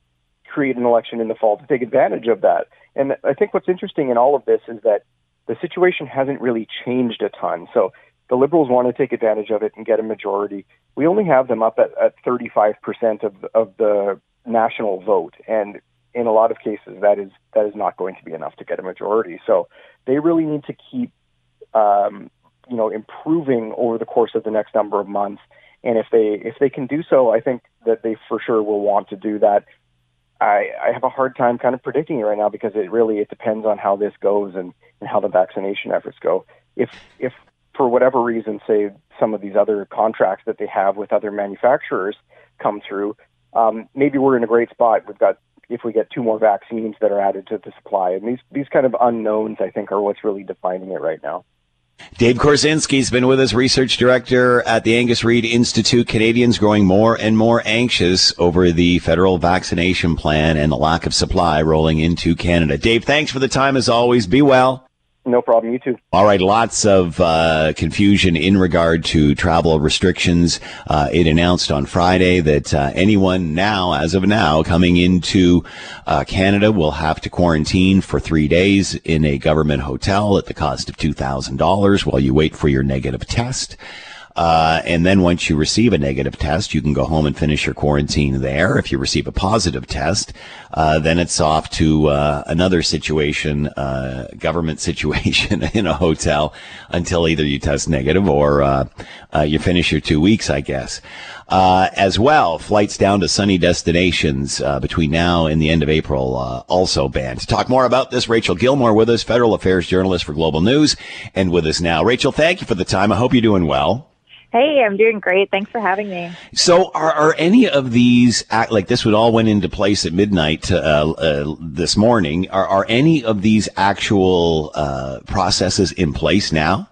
create an election in the fall to take advantage of that? And I think what's interesting in all of this is that the situation hasn't really changed a ton. So the Liberals want to take advantage of it and get a majority. We only have them up at, at 35% of, of the national vote. And in a lot of cases, that is that is not going to be enough to get a majority. So they really need to keep, um, you know, improving over the course of the next number of months. And if they if they can do so, I think that they for sure will want to do that. I, I have a hard time kind of predicting it right now because it really it depends on how this goes and, and how the vaccination efforts go. If if for whatever reason, say some of these other contracts that they have with other manufacturers come through, um, maybe we're in a great spot. We've got if we get two more vaccines that are added to the supply, and these these kind of unknowns, I think, are what's really defining it right now. Dave Korzinski's been with us, research director at the Angus Reid Institute. Canadians growing more and more anxious over the federal vaccination plan and the lack of supply rolling into Canada. Dave, thanks for the time as always. Be well. No problem. You too. All right. Lots of uh, confusion in regard to travel restrictions. Uh, it announced on Friday that uh, anyone now, as of now, coming into uh, Canada will have to quarantine for three days in a government hotel at the cost of two thousand dollars while you wait for your negative test. Uh, and then once you receive a negative test, you can go home and finish your quarantine there. If you receive a positive test, uh, then it's off to uh, another situation, uh, government situation in a hotel until either you test negative or uh, uh, you finish your two weeks, I guess. As well, flights down to sunny destinations between now and the end of April also banned. To talk more about this, Rachel Gilmore with us, federal affairs journalist for Global News, and with us now. Rachel, thank you for the time. I hope you're doing well. Hey, I'm doing great. Thanks for having me. So, are, are any of these like this? Would all went into place at midnight uh, uh, this morning. Are, are any of these actual uh, processes in place now?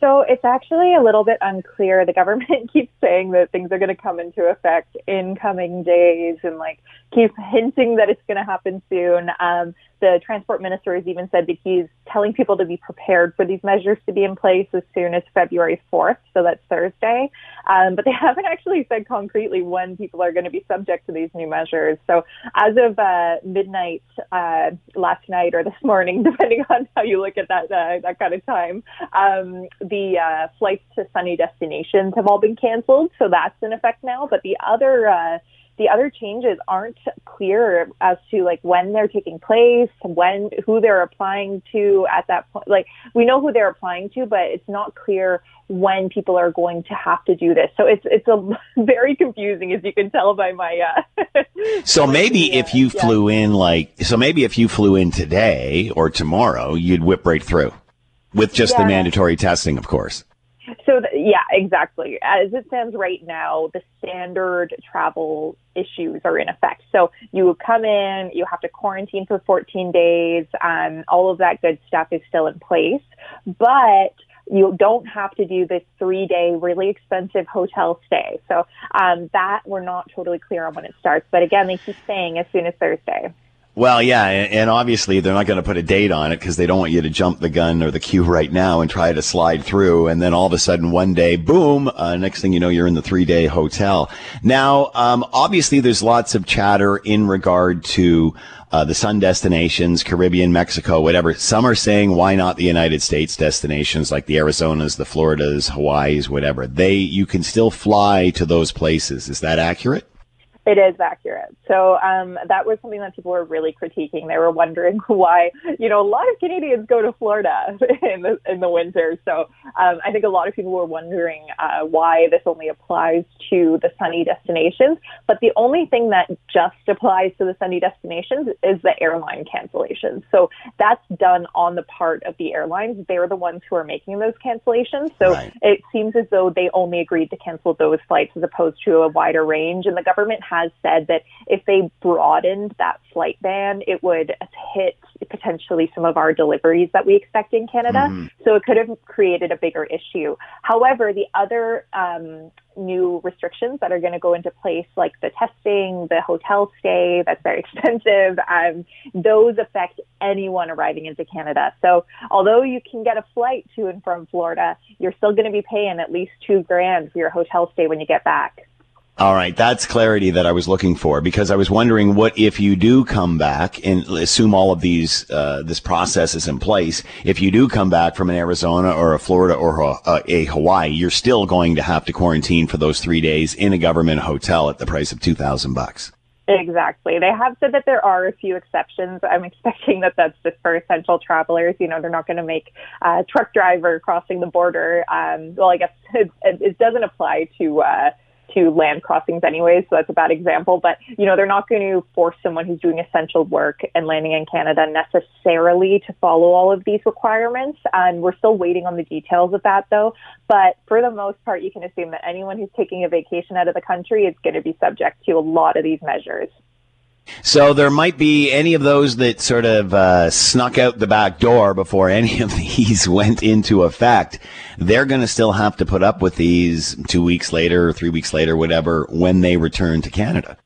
So it's actually a little bit unclear. The government keeps saying that things are going to come into effect in coming days, and like keep hinting that it's going to happen soon. Um, the transport minister has even said that he's telling people to be prepared for these measures to be in place as soon as February 4th, so that's Thursday. Um, but they haven't actually said concretely when people are going to be subject to these new measures. So as of uh, midnight uh, last night or this morning, depending on how you look at that uh, that kind of time, um, the uh, flights to sunny destinations have all been canceled, so that's in effect now. But the other uh, the other changes aren't clear as to like when they're taking place, when who they're applying to at that point. Like we know who they're applying to, but it's not clear when people are going to have to do this. So it's it's a very confusing, as you can tell by my. Uh, so maybe if you yeah. flew in like so maybe if you flew in today or tomorrow, you'd whip right through with just yeah. the mandatory testing, of course. Yeah, exactly. As it stands right now, the standard travel issues are in effect. So you come in, you have to quarantine for 14 days, um, all of that good stuff is still in place, but you don't have to do this three day, really expensive hotel stay. So um, that we're not totally clear on when it starts. But again, they keep saying as soon as Thursday. Well, yeah, and obviously they're not going to put a date on it because they don't want you to jump the gun or the queue right now and try to slide through, and then all of a sudden one day, boom! Uh, next thing you know, you're in the three-day hotel. Now, um, obviously, there's lots of chatter in regard to uh, the sun destinations, Caribbean, Mexico, whatever. Some are saying, why not the United States destinations like the Arizonas, the Floridas, Hawaii's, whatever? They, you can still fly to those places. Is that accurate? It is accurate. So um, that was something that people were really critiquing. They were wondering why, you know, a lot of Canadians go to Florida in the in the winter. So um, I think a lot of people were wondering uh, why this only applies to the sunny destinations. But the only thing that just applies to the sunny destinations is the airline cancellations. So that's done on the part of the airlines. They're the ones who are making those cancellations. So right. it seems as though they only agreed to cancel those flights as opposed to a wider range. And the government has has said that if they broadened that flight ban, it would hit potentially some of our deliveries that we expect in Canada. Mm-hmm. So it could have created a bigger issue. However, the other um, new restrictions that are going to go into place, like the testing, the hotel stay, that's very expensive, um, those affect anyone arriving into Canada. So although you can get a flight to and from Florida, you're still going to be paying at least two grand for your hotel stay when you get back. All right, that's clarity that I was looking for because I was wondering what if you do come back and assume all of these uh, this process is in place. If you do come back from an Arizona or a Florida or a, a Hawaii, you're still going to have to quarantine for those three days in a government hotel at the price of two thousand bucks. Exactly. They have said that there are a few exceptions. I'm expecting that that's just for essential travelers. You know, they're not going to make a truck driver crossing the border. Um, well, I guess it, it doesn't apply to. Uh, to land crossings anyway, so that's a bad example. But, you know, they're not going to force someone who's doing essential work and landing in Canada necessarily to follow all of these requirements. And we're still waiting on the details of that though. But for the most part, you can assume that anyone who's taking a vacation out of the country is going to be subject to a lot of these measures. So there might be any of those that sort of uh, snuck out the back door before any of these went into effect. They're going to still have to put up with these two weeks later or three weeks later, whatever, when they return to Canada.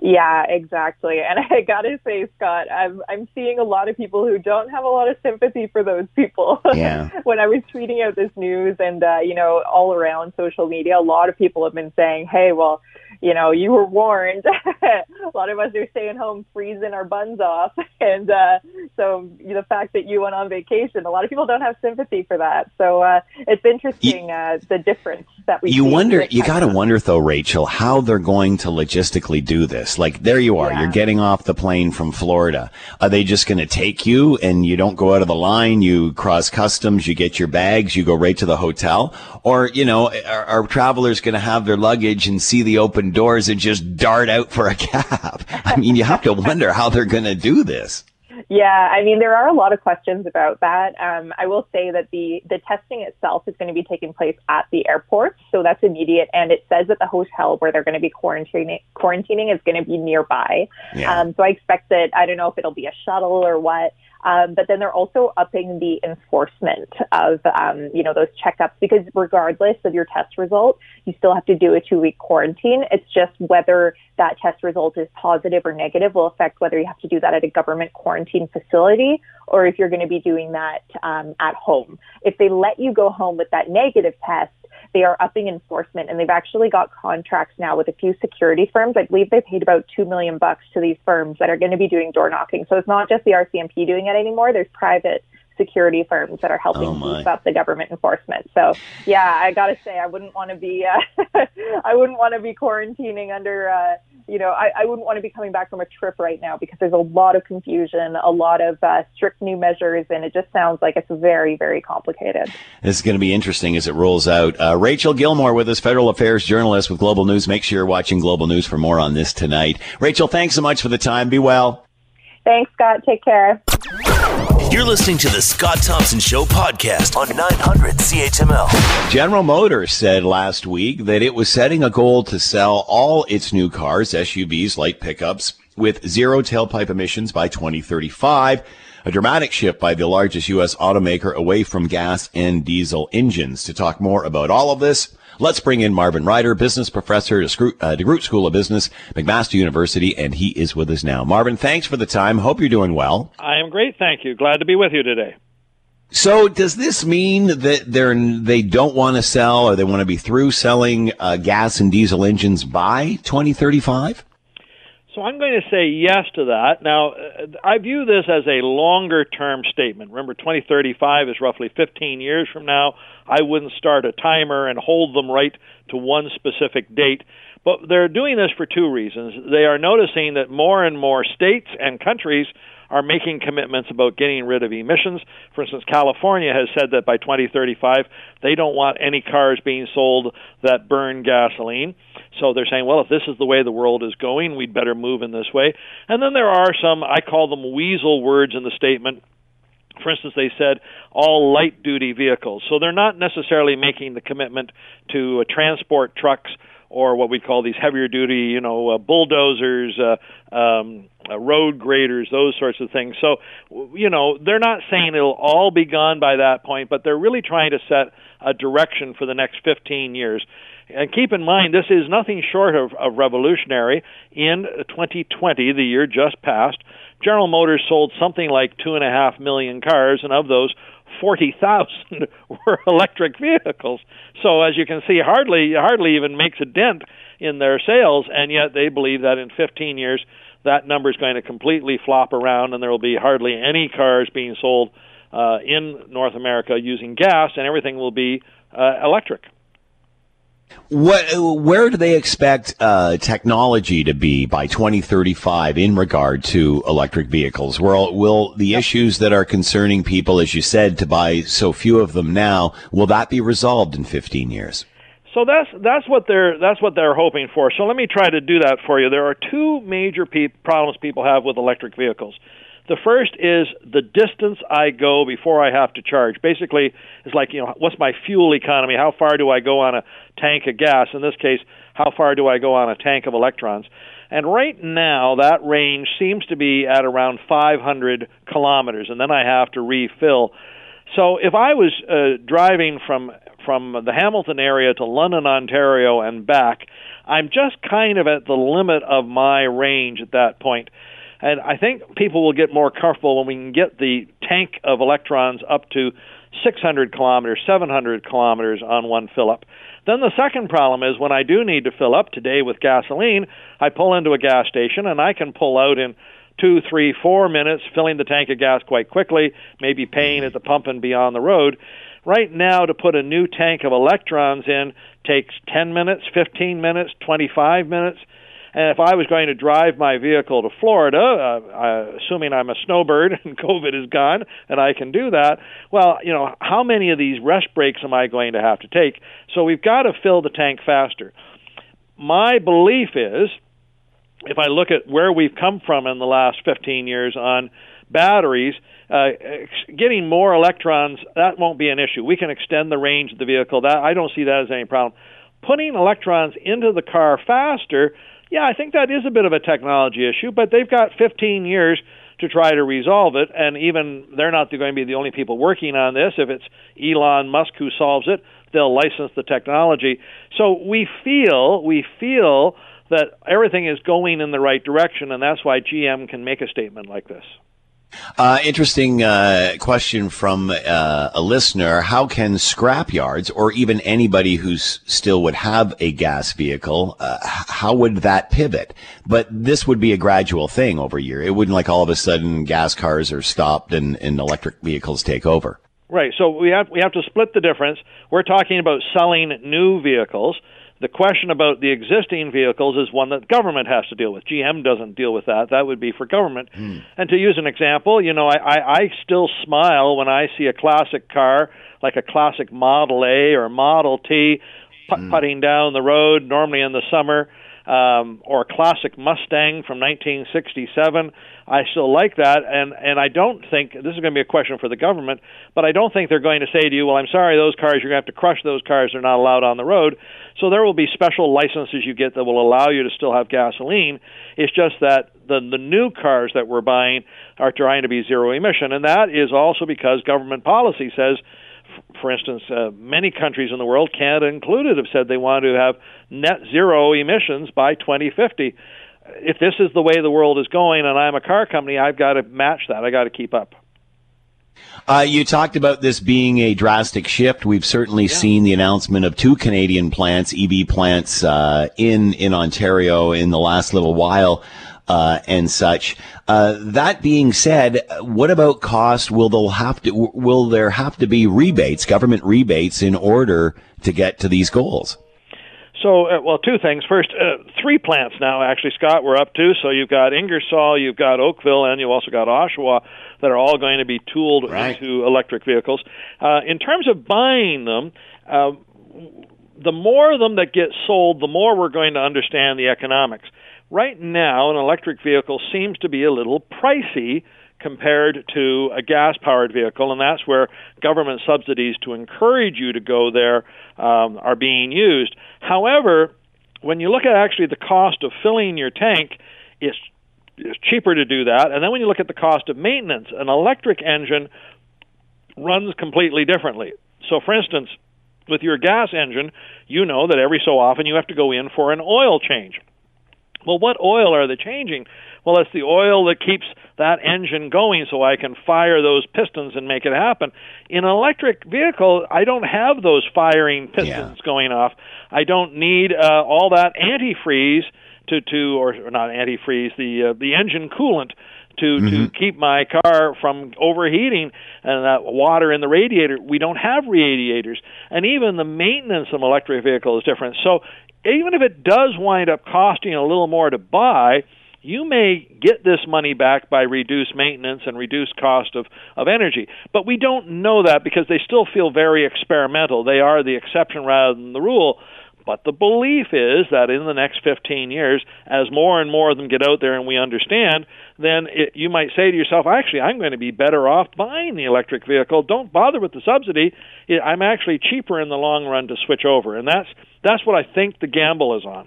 Yeah, exactly. And I gotta say, Scott, I'm I'm seeing a lot of people who don't have a lot of sympathy for those people. Yeah. when I was tweeting out this news, and uh, you know, all around social media, a lot of people have been saying, "Hey, well, you know, you were warned. a lot of us are staying home freezing our buns off. And uh, so the fact that you went on vacation, a lot of people don't have sympathy for that. So uh, it's interesting uh, the difference that we You wonder, you got to wonder though, Rachel, how they're going to logistically do this. Like, there you are, Yeah. you're getting off the plane from Florida. Are they just going to take you and you don't go out of the line? You cross customs, you get your bags, you go right to the hotel? Or, you know, are, are travelers going to have their luggage and see the open doors and just dart out for a cab? I mean, you have to wonder how they're going to do this. Yeah, I mean, there are a lot of questions about that. Um, I will say that the, the testing itself is going to be taking place at the airport, so that's immediate. And it says that the hotel where they're going to be quarantining, quarantining is going to be nearby. Yeah. Um, so I expect that, I don't know if it'll be a shuttle or what. Um, but then they're also upping the enforcement of, um, you know, those checkups because regardless of your test result, you still have to do a two week quarantine. It's just whether that test result is positive or negative will affect whether you have to do that at a government quarantine facility or if you're going to be doing that um, at home. If they let you go home with that negative test, they are upping enforcement and they've actually got contracts now with a few security firms. I believe they paid about two million bucks to these firms that are going to be doing door knocking. So it's not just the RCMP doing it anymore. There's private security firms that are helping Oh, beef up the government enforcement. So yeah, I gotta say, I wouldn't want to be, uh, I wouldn't want to be quarantining under, uh, you know, I, I wouldn't want to be coming back from a trip right now because there's a lot of confusion, a lot of uh, strict new measures, and it just sounds like it's very, very complicated. This is going to be interesting as it rolls out. Uh, Rachel Gilmore with us, federal affairs journalist with Global News. Make sure you're watching Global News for more on this tonight. Rachel, thanks so much for the time. Be well. Thanks, Scott. Take care. You're listening to the Scott Thompson Show podcast on 900 CHML. General Motors said last week that it was setting a goal to sell all its new cars, SUVs, light pickups, with zero tailpipe emissions by 2035. A dramatic shift by the largest U.S. automaker away from gas and diesel engines. To talk more about all of this, let's bring in Marvin Ryder, business professor at uh, DeGroote School of Business, McMaster University, and he is with us now. Marvin, thanks for the time. Hope you're doing well. I am great, thank you. Glad to be with you today. So does this mean that they're they don't want to sell or they want to be through selling uh, gas and diesel engines by 2035? So I'm going to say yes to that. Now, uh, I view this as a longer term statement. Remember, 2035 is roughly 15 years from now. I wouldn't start a timer and hold them right to one specific date. But they're doing this for two reasons. They are noticing that more and more states and countries are making commitments about getting rid of emissions. For instance, California has said that by 2035 they don't want any cars being sold that burn gasoline. So they're saying, well, if this is the way the world is going, we'd better move in this way. And then there are some, I call them weasel words in the statement. For instance, they said all light duty vehicles. So they're not necessarily making the commitment to uh, transport trucks or what we call these heavier duty, you know, uh, bulldozers, uh, um, uh, road graders, those sorts of things. So, you know, they're not saying it'll all be gone by that point, but they're really trying to set a direction for the next 15 years. And keep in mind, this is nothing short of, of revolutionary. In 2020, the year just passed, General Motors sold something like two and a half million cars, and of those, 40,000 were electric vehicles. So as you can see, hardly hardly even makes a dent in their sales, and yet they believe that in 15 years that number is going to completely flop around, and there will be hardly any cars being sold uh, in North America using gas, and everything will be uh, electric. What, where do they expect uh, technology to be by 2035 in regard to electric vehicles? Will, will the issues that are concerning people, as you said, to buy so few of them now, will that be resolved in 15 years? So that's that's what they're that's what they're hoping for. So let me try to do that for you. There are two major pe- problems people have with electric vehicles. The first is the distance I go before I have to charge. Basically, it's like you know what's my fuel economy? How far do I go on a tank of gas? In this case, how far do I go on a tank of electrons? And right now, that range seems to be at around 500 kilometers, and then I have to refill. So if I was uh, driving from from the Hamilton area to London, Ontario, and back, I'm just kind of at the limit of my range at that point. And I think people will get more comfortable when we can get the tank of electrons up to 600 kilometers, 700 kilometers on one fill up. Then the second problem is when I do need to fill up today with gasoline, I pull into a gas station and I can pull out in two, three, four minutes, filling the tank of gas quite quickly, maybe paying at the pump and be on the road. Right now, to put a new tank of electrons in takes 10 minutes, 15 minutes, 25 minutes. And if I was going to drive my vehicle to Florida, uh, assuming I'm a snowbird and COVID is gone and I can do that, well, you know, how many of these rest breaks am I going to have to take? So we've got to fill the tank faster. My belief is, if I look at where we've come from in the last 15 years on batteries, uh, getting more electrons that won't be an issue. We can extend the range of the vehicle. That I don't see that as any problem. Putting electrons into the car faster yeah, I think that is a bit of a technology issue, but they've got 15 years to try to resolve it, and even they're not going to be the only people working on this. If it's Elon Musk who solves it, they'll license the technology. So we feel we feel that everything is going in the right direction, and that's why GM can make a statement like this. Uh, interesting uh, question from uh, a listener. How can scrapyards or even anybody who still would have a gas vehicle, uh, how would that pivot? But this would be a gradual thing over a year. It wouldn't like all of a sudden gas cars are stopped and, and electric vehicles take over. Right. So we have we have to split the difference. We're talking about selling new vehicles. The question about the existing vehicles is one that government has to deal with. GM doesn't deal with that. That would be for government. Mm. And to use an example, you know, I, I, I still smile when I see a classic car like a classic Model A or Model T put- mm. putting down the road, normally in the summer um, or a classic Mustang from 1967. I still like that, and and I don't think this is going to be a question for the government, but I don't think they're going to say to you, "Well, I'm sorry, those cars you're going to have to crush those cars; they're not allowed on the road." So there will be special licenses you get that will allow you to still have gasoline. It's just that the the new cars that we're buying are trying to be zero emission, and that is also because government policy says for instance, uh, many countries in the world, Canada included, have said they want to have net zero emissions by 2050. If this is the way the world is going, and I'm a car company, I've got to match that. I got to keep up. Uh, you talked about this being a drastic shift. We've certainly yeah. seen the announcement of two Canadian plants, EV plants, uh, in in Ontario in the last little while uh, and such. Uh, that being said, what about cost? Will there have to will there have to be rebates, government rebates, in order to get to these goals? So, uh, well, two things. First, uh, three plants now, actually, Scott, we're up to. So you've got Ingersoll, you've got Oakville, and you've also got Oshawa that are all going to be tooled right. into electric vehicles. Uh, in terms of buying them, uh, the more of them that get sold, the more we're going to understand the economics. Right now, an electric vehicle seems to be a little pricey compared to a gas powered vehicle, and that's where government subsidies to encourage you to go there um, are being used. However, when you look at actually the cost of filling your tank, it's, it's cheaper to do that. And then when you look at the cost of maintenance, an electric engine runs completely differently. So, for instance, with your gas engine, you know that every so often you have to go in for an oil change. Well, what oil are they changing? Well, it's the oil that keeps that engine going so I can fire those pistons and make it happen. In an electric vehicle, I don't have those firing pistons yeah. going off. I don't need uh, all that antifreeze to to or, or not antifreeze the uh, the engine coolant to mm-hmm. to keep my car from overheating and that water in the radiator we don't have radiators and even the maintenance of an electric vehicle is different so even if it does wind up costing a little more to buy, you may get this money back by reduced maintenance and reduced cost of, of energy. But we don't know that because they still feel very experimental. They are the exception rather than the rule. But the belief is that in the next 15 years, as more and more of them get out there and we understand, then it, you might say to yourself, actually, I'm going to be better off buying the electric vehicle. Don't bother with the subsidy. I'm actually cheaper in the long run to switch over. And that's, that's what I think the gamble is on.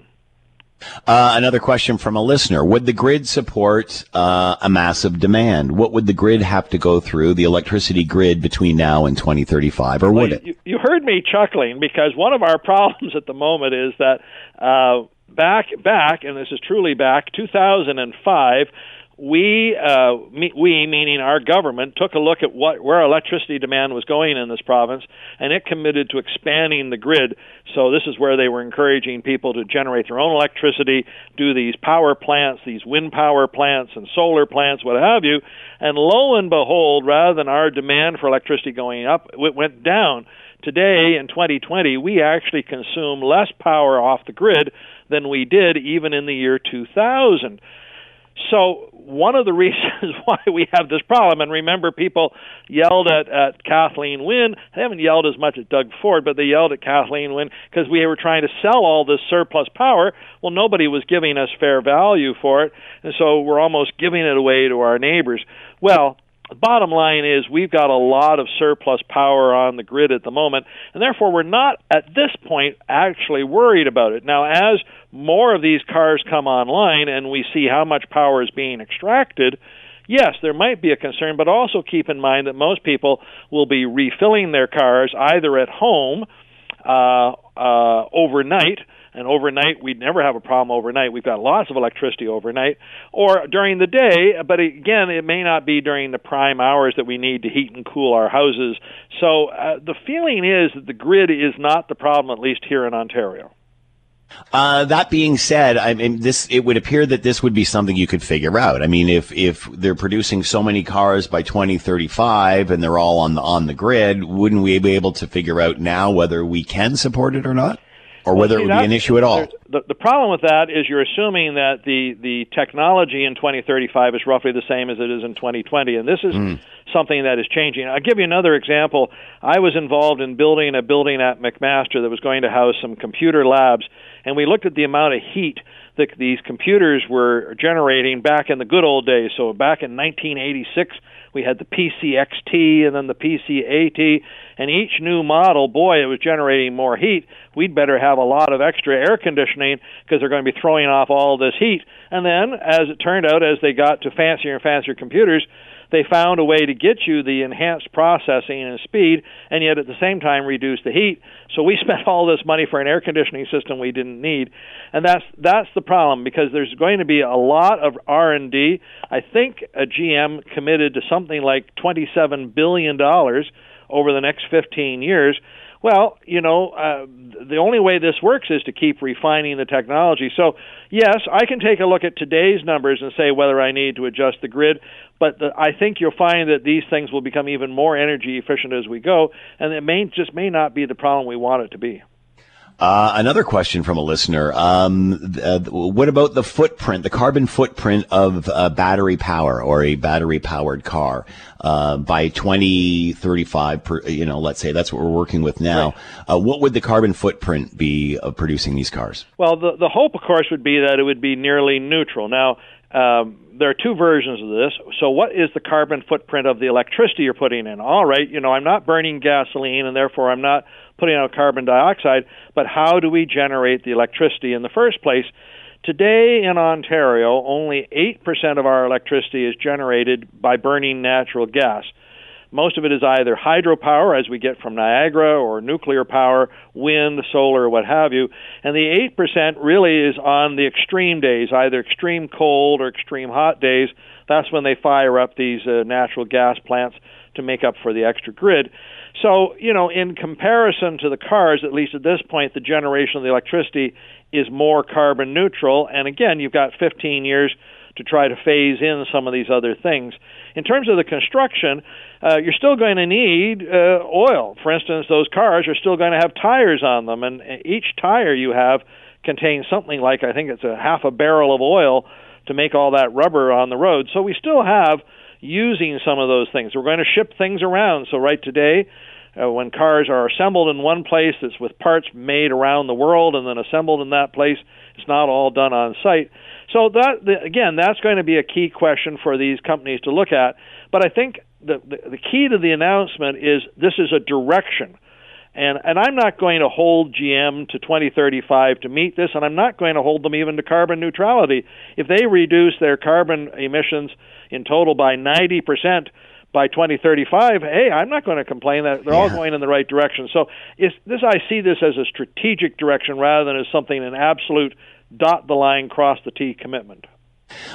Uh, another question from a listener. Would the grid support uh, a massive demand? What would the grid have to go through, the electricity grid, between now and 2035, or would well, it? You, you, heard me chuckling because one of our problems at the moment is that uh, back, back, and this is truly back, 2005, we, uh, me, we meaning our government, took a look at what where electricity demand was going in this province, and it committed to expanding the grid. So this is where they were encouraging people to generate their own electricity, do these power plants, these wind power plants, and solar plants, what have you. And lo and behold, rather than our demand for electricity going up, it went down. Today in 2020, we actually consume less power off the grid than we did even in the year 2000. So one of the reasons why we have this problem, and remember, people yelled at, at Kathleen Wynne. They haven't yelled as much at Doug Ford, but they yelled at Kathleen Wynne because we were trying to sell all this surplus power. Well, nobody was giving us fair value for it, and so we're almost giving it away to our neighbors. Well, the bottom line is we've got a lot of surplus power on the grid at the moment, and therefore we're not at this point actually worried about it. Now, as more of these cars come online and we see how much power is being extracted, yes, there might be a concern, but also keep in mind that most people will be refilling their cars either at home uh, uh, overnight and overnight we'd never have a problem overnight. We've got lots of electricity overnight, or during the day. But again, it may not be during the prime hours that we need to heat and cool our houses. So uh, the feeling is that the grid is not the problem, at least here in Ontario. Uh, that being said, I mean, this it would appear that this would be something you could figure out. I mean, if if they're producing so many cars by 2035 and they're all on the on the grid, wouldn't we be able to figure out now whether we can support it or not? Or well, whether see, it would be an issue at all. The, the problem with that is you're assuming that the, the technology in 2035 is roughly the same as it is in 2020, and this is mm. something that is changing. I'll give you another example. I was involved in building a building at McMaster that was going to house some computer labs, and we looked at the amount of heat that these computers were generating back in the good old days. So back in 1986, we had the PCXT and then the PCAT, and each new model, boy, it was generating more heat. We'd better have a lot of extra air conditioning because they're going to be throwing off all this heat. And then, as it turned out, as they got to fancier and fancier computers, they found a way to get you the enhanced processing and speed, and yet at the same time reduce the heat. So we spent all this money for an air conditioning system we didn't need, and that's that's the problem because there's going to be a lot of R and D. I think a GM committed to something like 27 billion dollars over the next 15 years well, you know, uh, the only way this works is to keep refining the technology. So, yes, I can take a look at today's numbers and say whether I need to adjust the grid, but the, I think you'll find that these things will become even more energy efficient as we go, and it may just may not be the problem we want it to be. Uh, another question from a listener. Um, uh, what about the footprint, the carbon footprint of uh, battery power or a battery powered car uh, by 2035? Per, you know, let's say that's what we're working with now. Right. Uh, what would the carbon footprint be of producing these cars? Well, the the hope, of course, would be that it would be nearly neutral. Now. Um, there are two versions of this. So, what is the carbon footprint of the electricity you're putting in? All right, you know, I'm not burning gasoline, and therefore I'm not putting out carbon dioxide, but how do we generate the electricity in the first place? Today in Ontario, only 8% of our electricity is generated by burning natural gas. Most of it is either hydropower, as we get from Niagara, or nuclear power, wind, solar, what have you. And the 8% really is on the extreme days, either extreme cold or extreme hot days. That's when they fire up these uh, natural gas plants to make up for the extra grid. So, you know, in comparison to the cars, at least at this point, the generation of the electricity is more carbon neutral. And again, you've got 15 years to try to phase in some of these other things. In terms of the construction, uh, you're still going to need uh, oil. For instance, those cars are still going to have tires on them, and each tire you have contains something like I think it's a half a barrel of oil to make all that rubber on the road. So we still have using some of those things. We're going to ship things around. So right today, uh, when cars are assembled in one place, it's with parts made around the world and then assembled in that place. It's not all done on site. So that the, again, that's going to be a key question for these companies to look at. But I think the, the the key to the announcement is this is a direction. And and I'm not going to hold GM to 2035 to meet this, and I'm not going to hold them even to carbon neutrality. If they reduce their carbon emissions in total by 90 percent by 2035, hey, I'm not going to complain that they're yeah. all going in the right direction. So is this I see this as a strategic direction rather than as something an absolute dot the line cross the T commitment.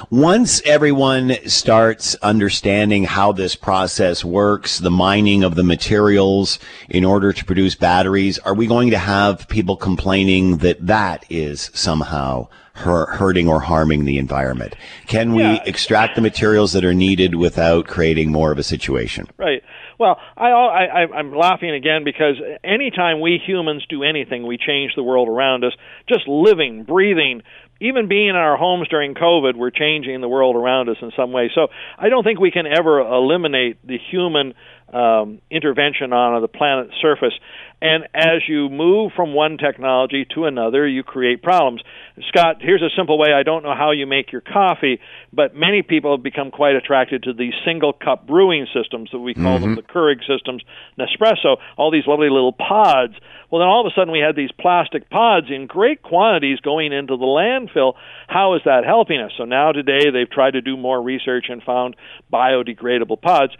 Once everyone starts understanding how this process works, the mining of the materials in order to produce batteries, are we going to have people complaining that that is somehow hurting or harming the environment? Can we yeah. extract the materials that are needed without creating more of a situation? Right. Well, I, I, I'm laughing again because anytime we humans do anything, we change the world around us. Just living, breathing, even being in our homes during COVID, we're changing the world around us in some way. So I don't think we can ever eliminate the human um, intervention on the planet's surface. And as you move from one technology to another, you create problems. Scott, here's a simple way. I don't know how you make your coffee, but many people have become quite attracted to these single cup brewing systems that we call mm-hmm. them the Keurig systems, Nespresso, all these lovely little pods. Well, then all of a sudden we had these plastic pods in great quantities going into the landfill. How is that helping us? So now today they've tried to do more research and found biodegradable pods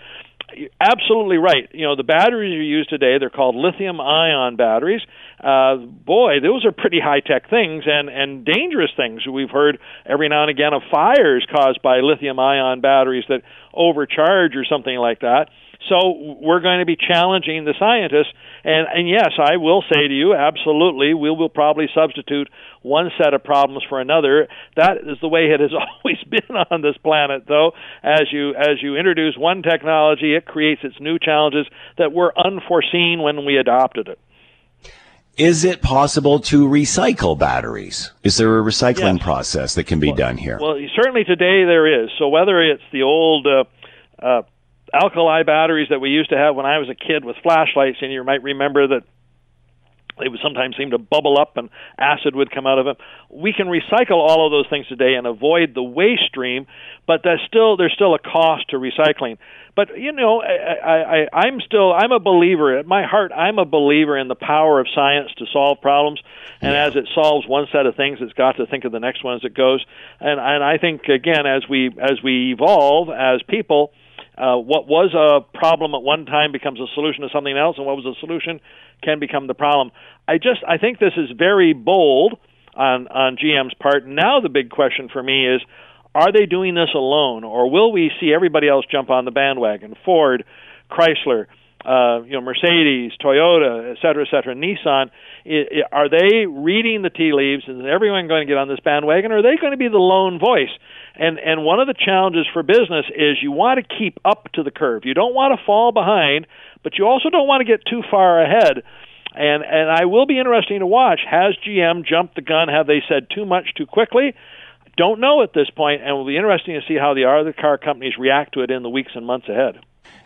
absolutely right. You know, the batteries you use today, they're called lithium ion batteries. Uh, boy, those are pretty high tech things and, and dangerous things. We've heard every now and again of fires caused by lithium ion batteries that overcharge or something like that. So we're going to be challenging the scientists. And, and yes, I will say to you, absolutely, we will probably substitute one set of problems for another. That is the way it has always been on this planet, though. As you as you introduce one technology, it creates its new challenges that were unforeseen when we adopted it. Is it possible to recycle batteries? Is there a recycling yes. process that can be well, done here? Well, certainly today there is. So whether it's the old uh, uh, alkali batteries that we used to have when I was a kid with flashlights, and you might remember that they would sometimes seem to bubble up and acid would come out of them. We can recycle all of those things today and avoid the waste stream, but there's still there's still a cost to recycling. But you know, I, I, I'm still I'm a believer. At my heart, I'm a believer in the power of science to solve problems. And yeah. as it solves one set of things, it's got to think of the next one as it goes. And and I think again, as we as we evolve as people uh, what was a problem at one time becomes a solution to something else, and what was a solution can become the problem. I just I think this is very bold on on GM's part. Now the big question for me is, are they doing this alone, or will we see everybody else jump on the bandwagon? Ford, Chrysler, uh, you know, Mercedes, Toyota, et cetera, et cetera, Nissan, it, it, are they reading the tea leaves? Is everyone going to get on this bandwagon, or are they going to be the lone voice? And and one of the challenges for business is you want to keep up to the curve. You don't want to fall behind, but you also don't want to get too far ahead. And and I will be interesting to watch. Has GM jumped the gun? Have they said too much too quickly? Don't know at this point, and will be interesting to see how the other car companies react to it in the weeks and months ahead.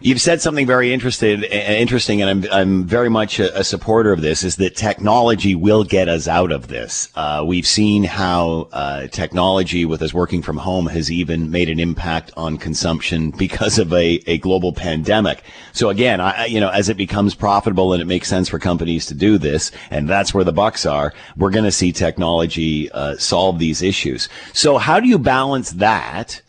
You've said something very interested, interesting, and I'm, I'm very much a, a, supporter of this, is that technology will get us out of this. Uh, we've seen how uh, technology with us working from home has even made an impact on consumption because of a, a global pandemic. So again, I, you know, as it becomes profitable and it makes sense for companies to do this, and that's where the bucks are, we're going to see technology uh, solve these issues. So how do you balance that?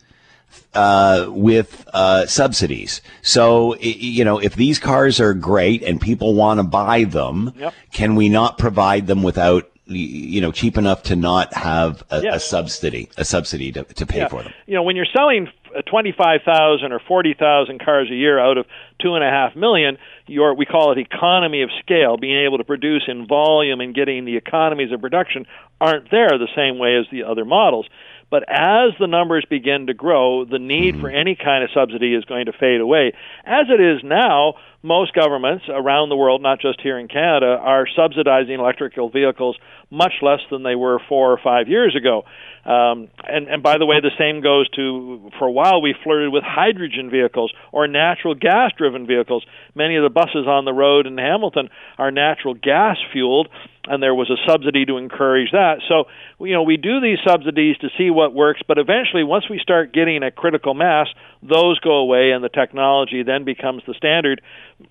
Uh, with uh, subsidies. So, you know, if these cars are great and people want to buy them, yep. can we not provide them without you know cheap enough to not have a, yes. a subsidy a subsidy to, to pay yeah. for them you know when you're selling 25,000 or 40,000 cars a year out of two and a half million, your we call it economy of scale, being able to produce in volume and getting the economies of production aren't there the same way as the other models. But as the numbers begin to grow, the need for mm-hmm. any kind of subsidy is going to fade away. As it is now, most governments around the world, not just here in Canada, are subsidizing electrical vehicles much less than they were four or five years ago. Um, and, and by the way, the same goes to, for a while we flirted with hydrogen vehicles or natural gas driven vehicles. Many of the buses on the road in Hamilton are natural gas fueled, and there was a subsidy to encourage that. So, you know, we do these subsidies to see what works, but eventually, once we start getting a critical mass, those go away and the technology then becomes the standard,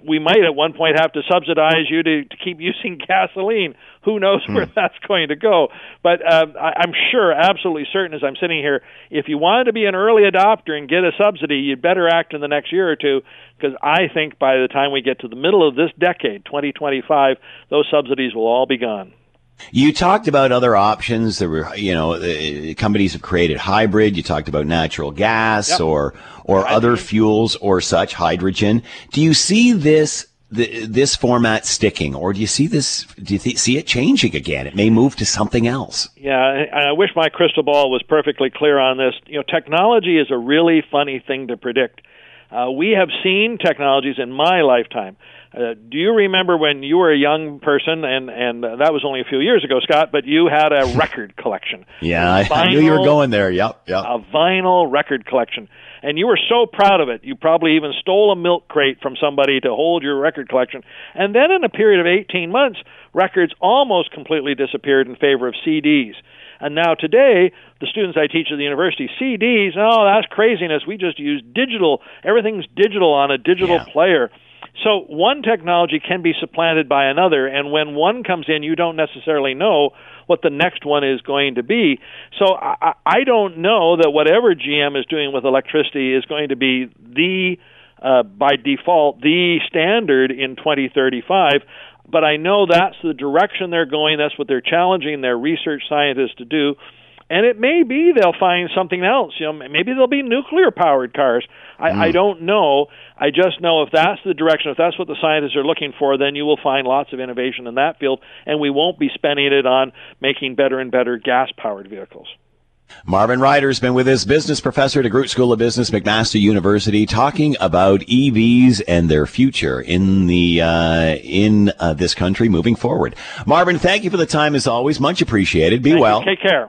we might at one point have to subsidize you to, to keep using gasoline. Who knows where hmm. that's going to go? But uh, I, I'm sure, absolutely certain, as I'm sitting here, if you wanted to be an early adopter and get a subsidy, you'd better act in the next year or two because I think by the time we get to the middle of this decade, 2025, those subsidies will all be gone. You talked about other options. There were, you know, uh, companies have created hybrid. You talked about natural gas yep. or or hydrogen. other fuels or such, hydrogen. Do you see this the, this format sticking, or do you see this? Do you th- see it changing again? It may move to something else. Yeah, I, I wish my crystal ball was perfectly clear on this. You know, technology is a really funny thing to predict. Uh, we have seen technologies in my lifetime uh, do you remember when you were a young person, and and uh, that was only a few years ago, Scott? But you had a record collection. yeah, vinyl, I knew you were going there. Yep, yep. A vinyl record collection, and you were so proud of it. You probably even stole a milk crate from somebody to hold your record collection. And then, in a period of 18 months, records almost completely disappeared in favor of CDs. And now today, the students I teach at the university, CDs, oh, that's craziness. We just use digital. Everything's digital on a digital yeah. player. So one technology can be supplanted by another, and when one comes in, you don't necessarily know what the next one is going to be. So I, I don't know that whatever GM is doing with electricity is going to be the uh, by default the standard in 2035 but I know that's the direction they're going. That's what they're challenging their research scientists to do and it may be they'll find something else. You know, maybe there'll be nuclear powered cars. I, mm. I don't know. I just know if that's the direction, if that's what the scientists are looking for, then you will find lots of innovation in that field, and we won't be spending it on making better and better gas powered vehicles. Marvin Ryder's been with us, business professor at DeGroote School of Business, McMaster University, talking about EVs and their future in the uh, in uh, this country moving forward. Marvin, thank you for the time as always. Much appreciated. Be thank well. You. Take care.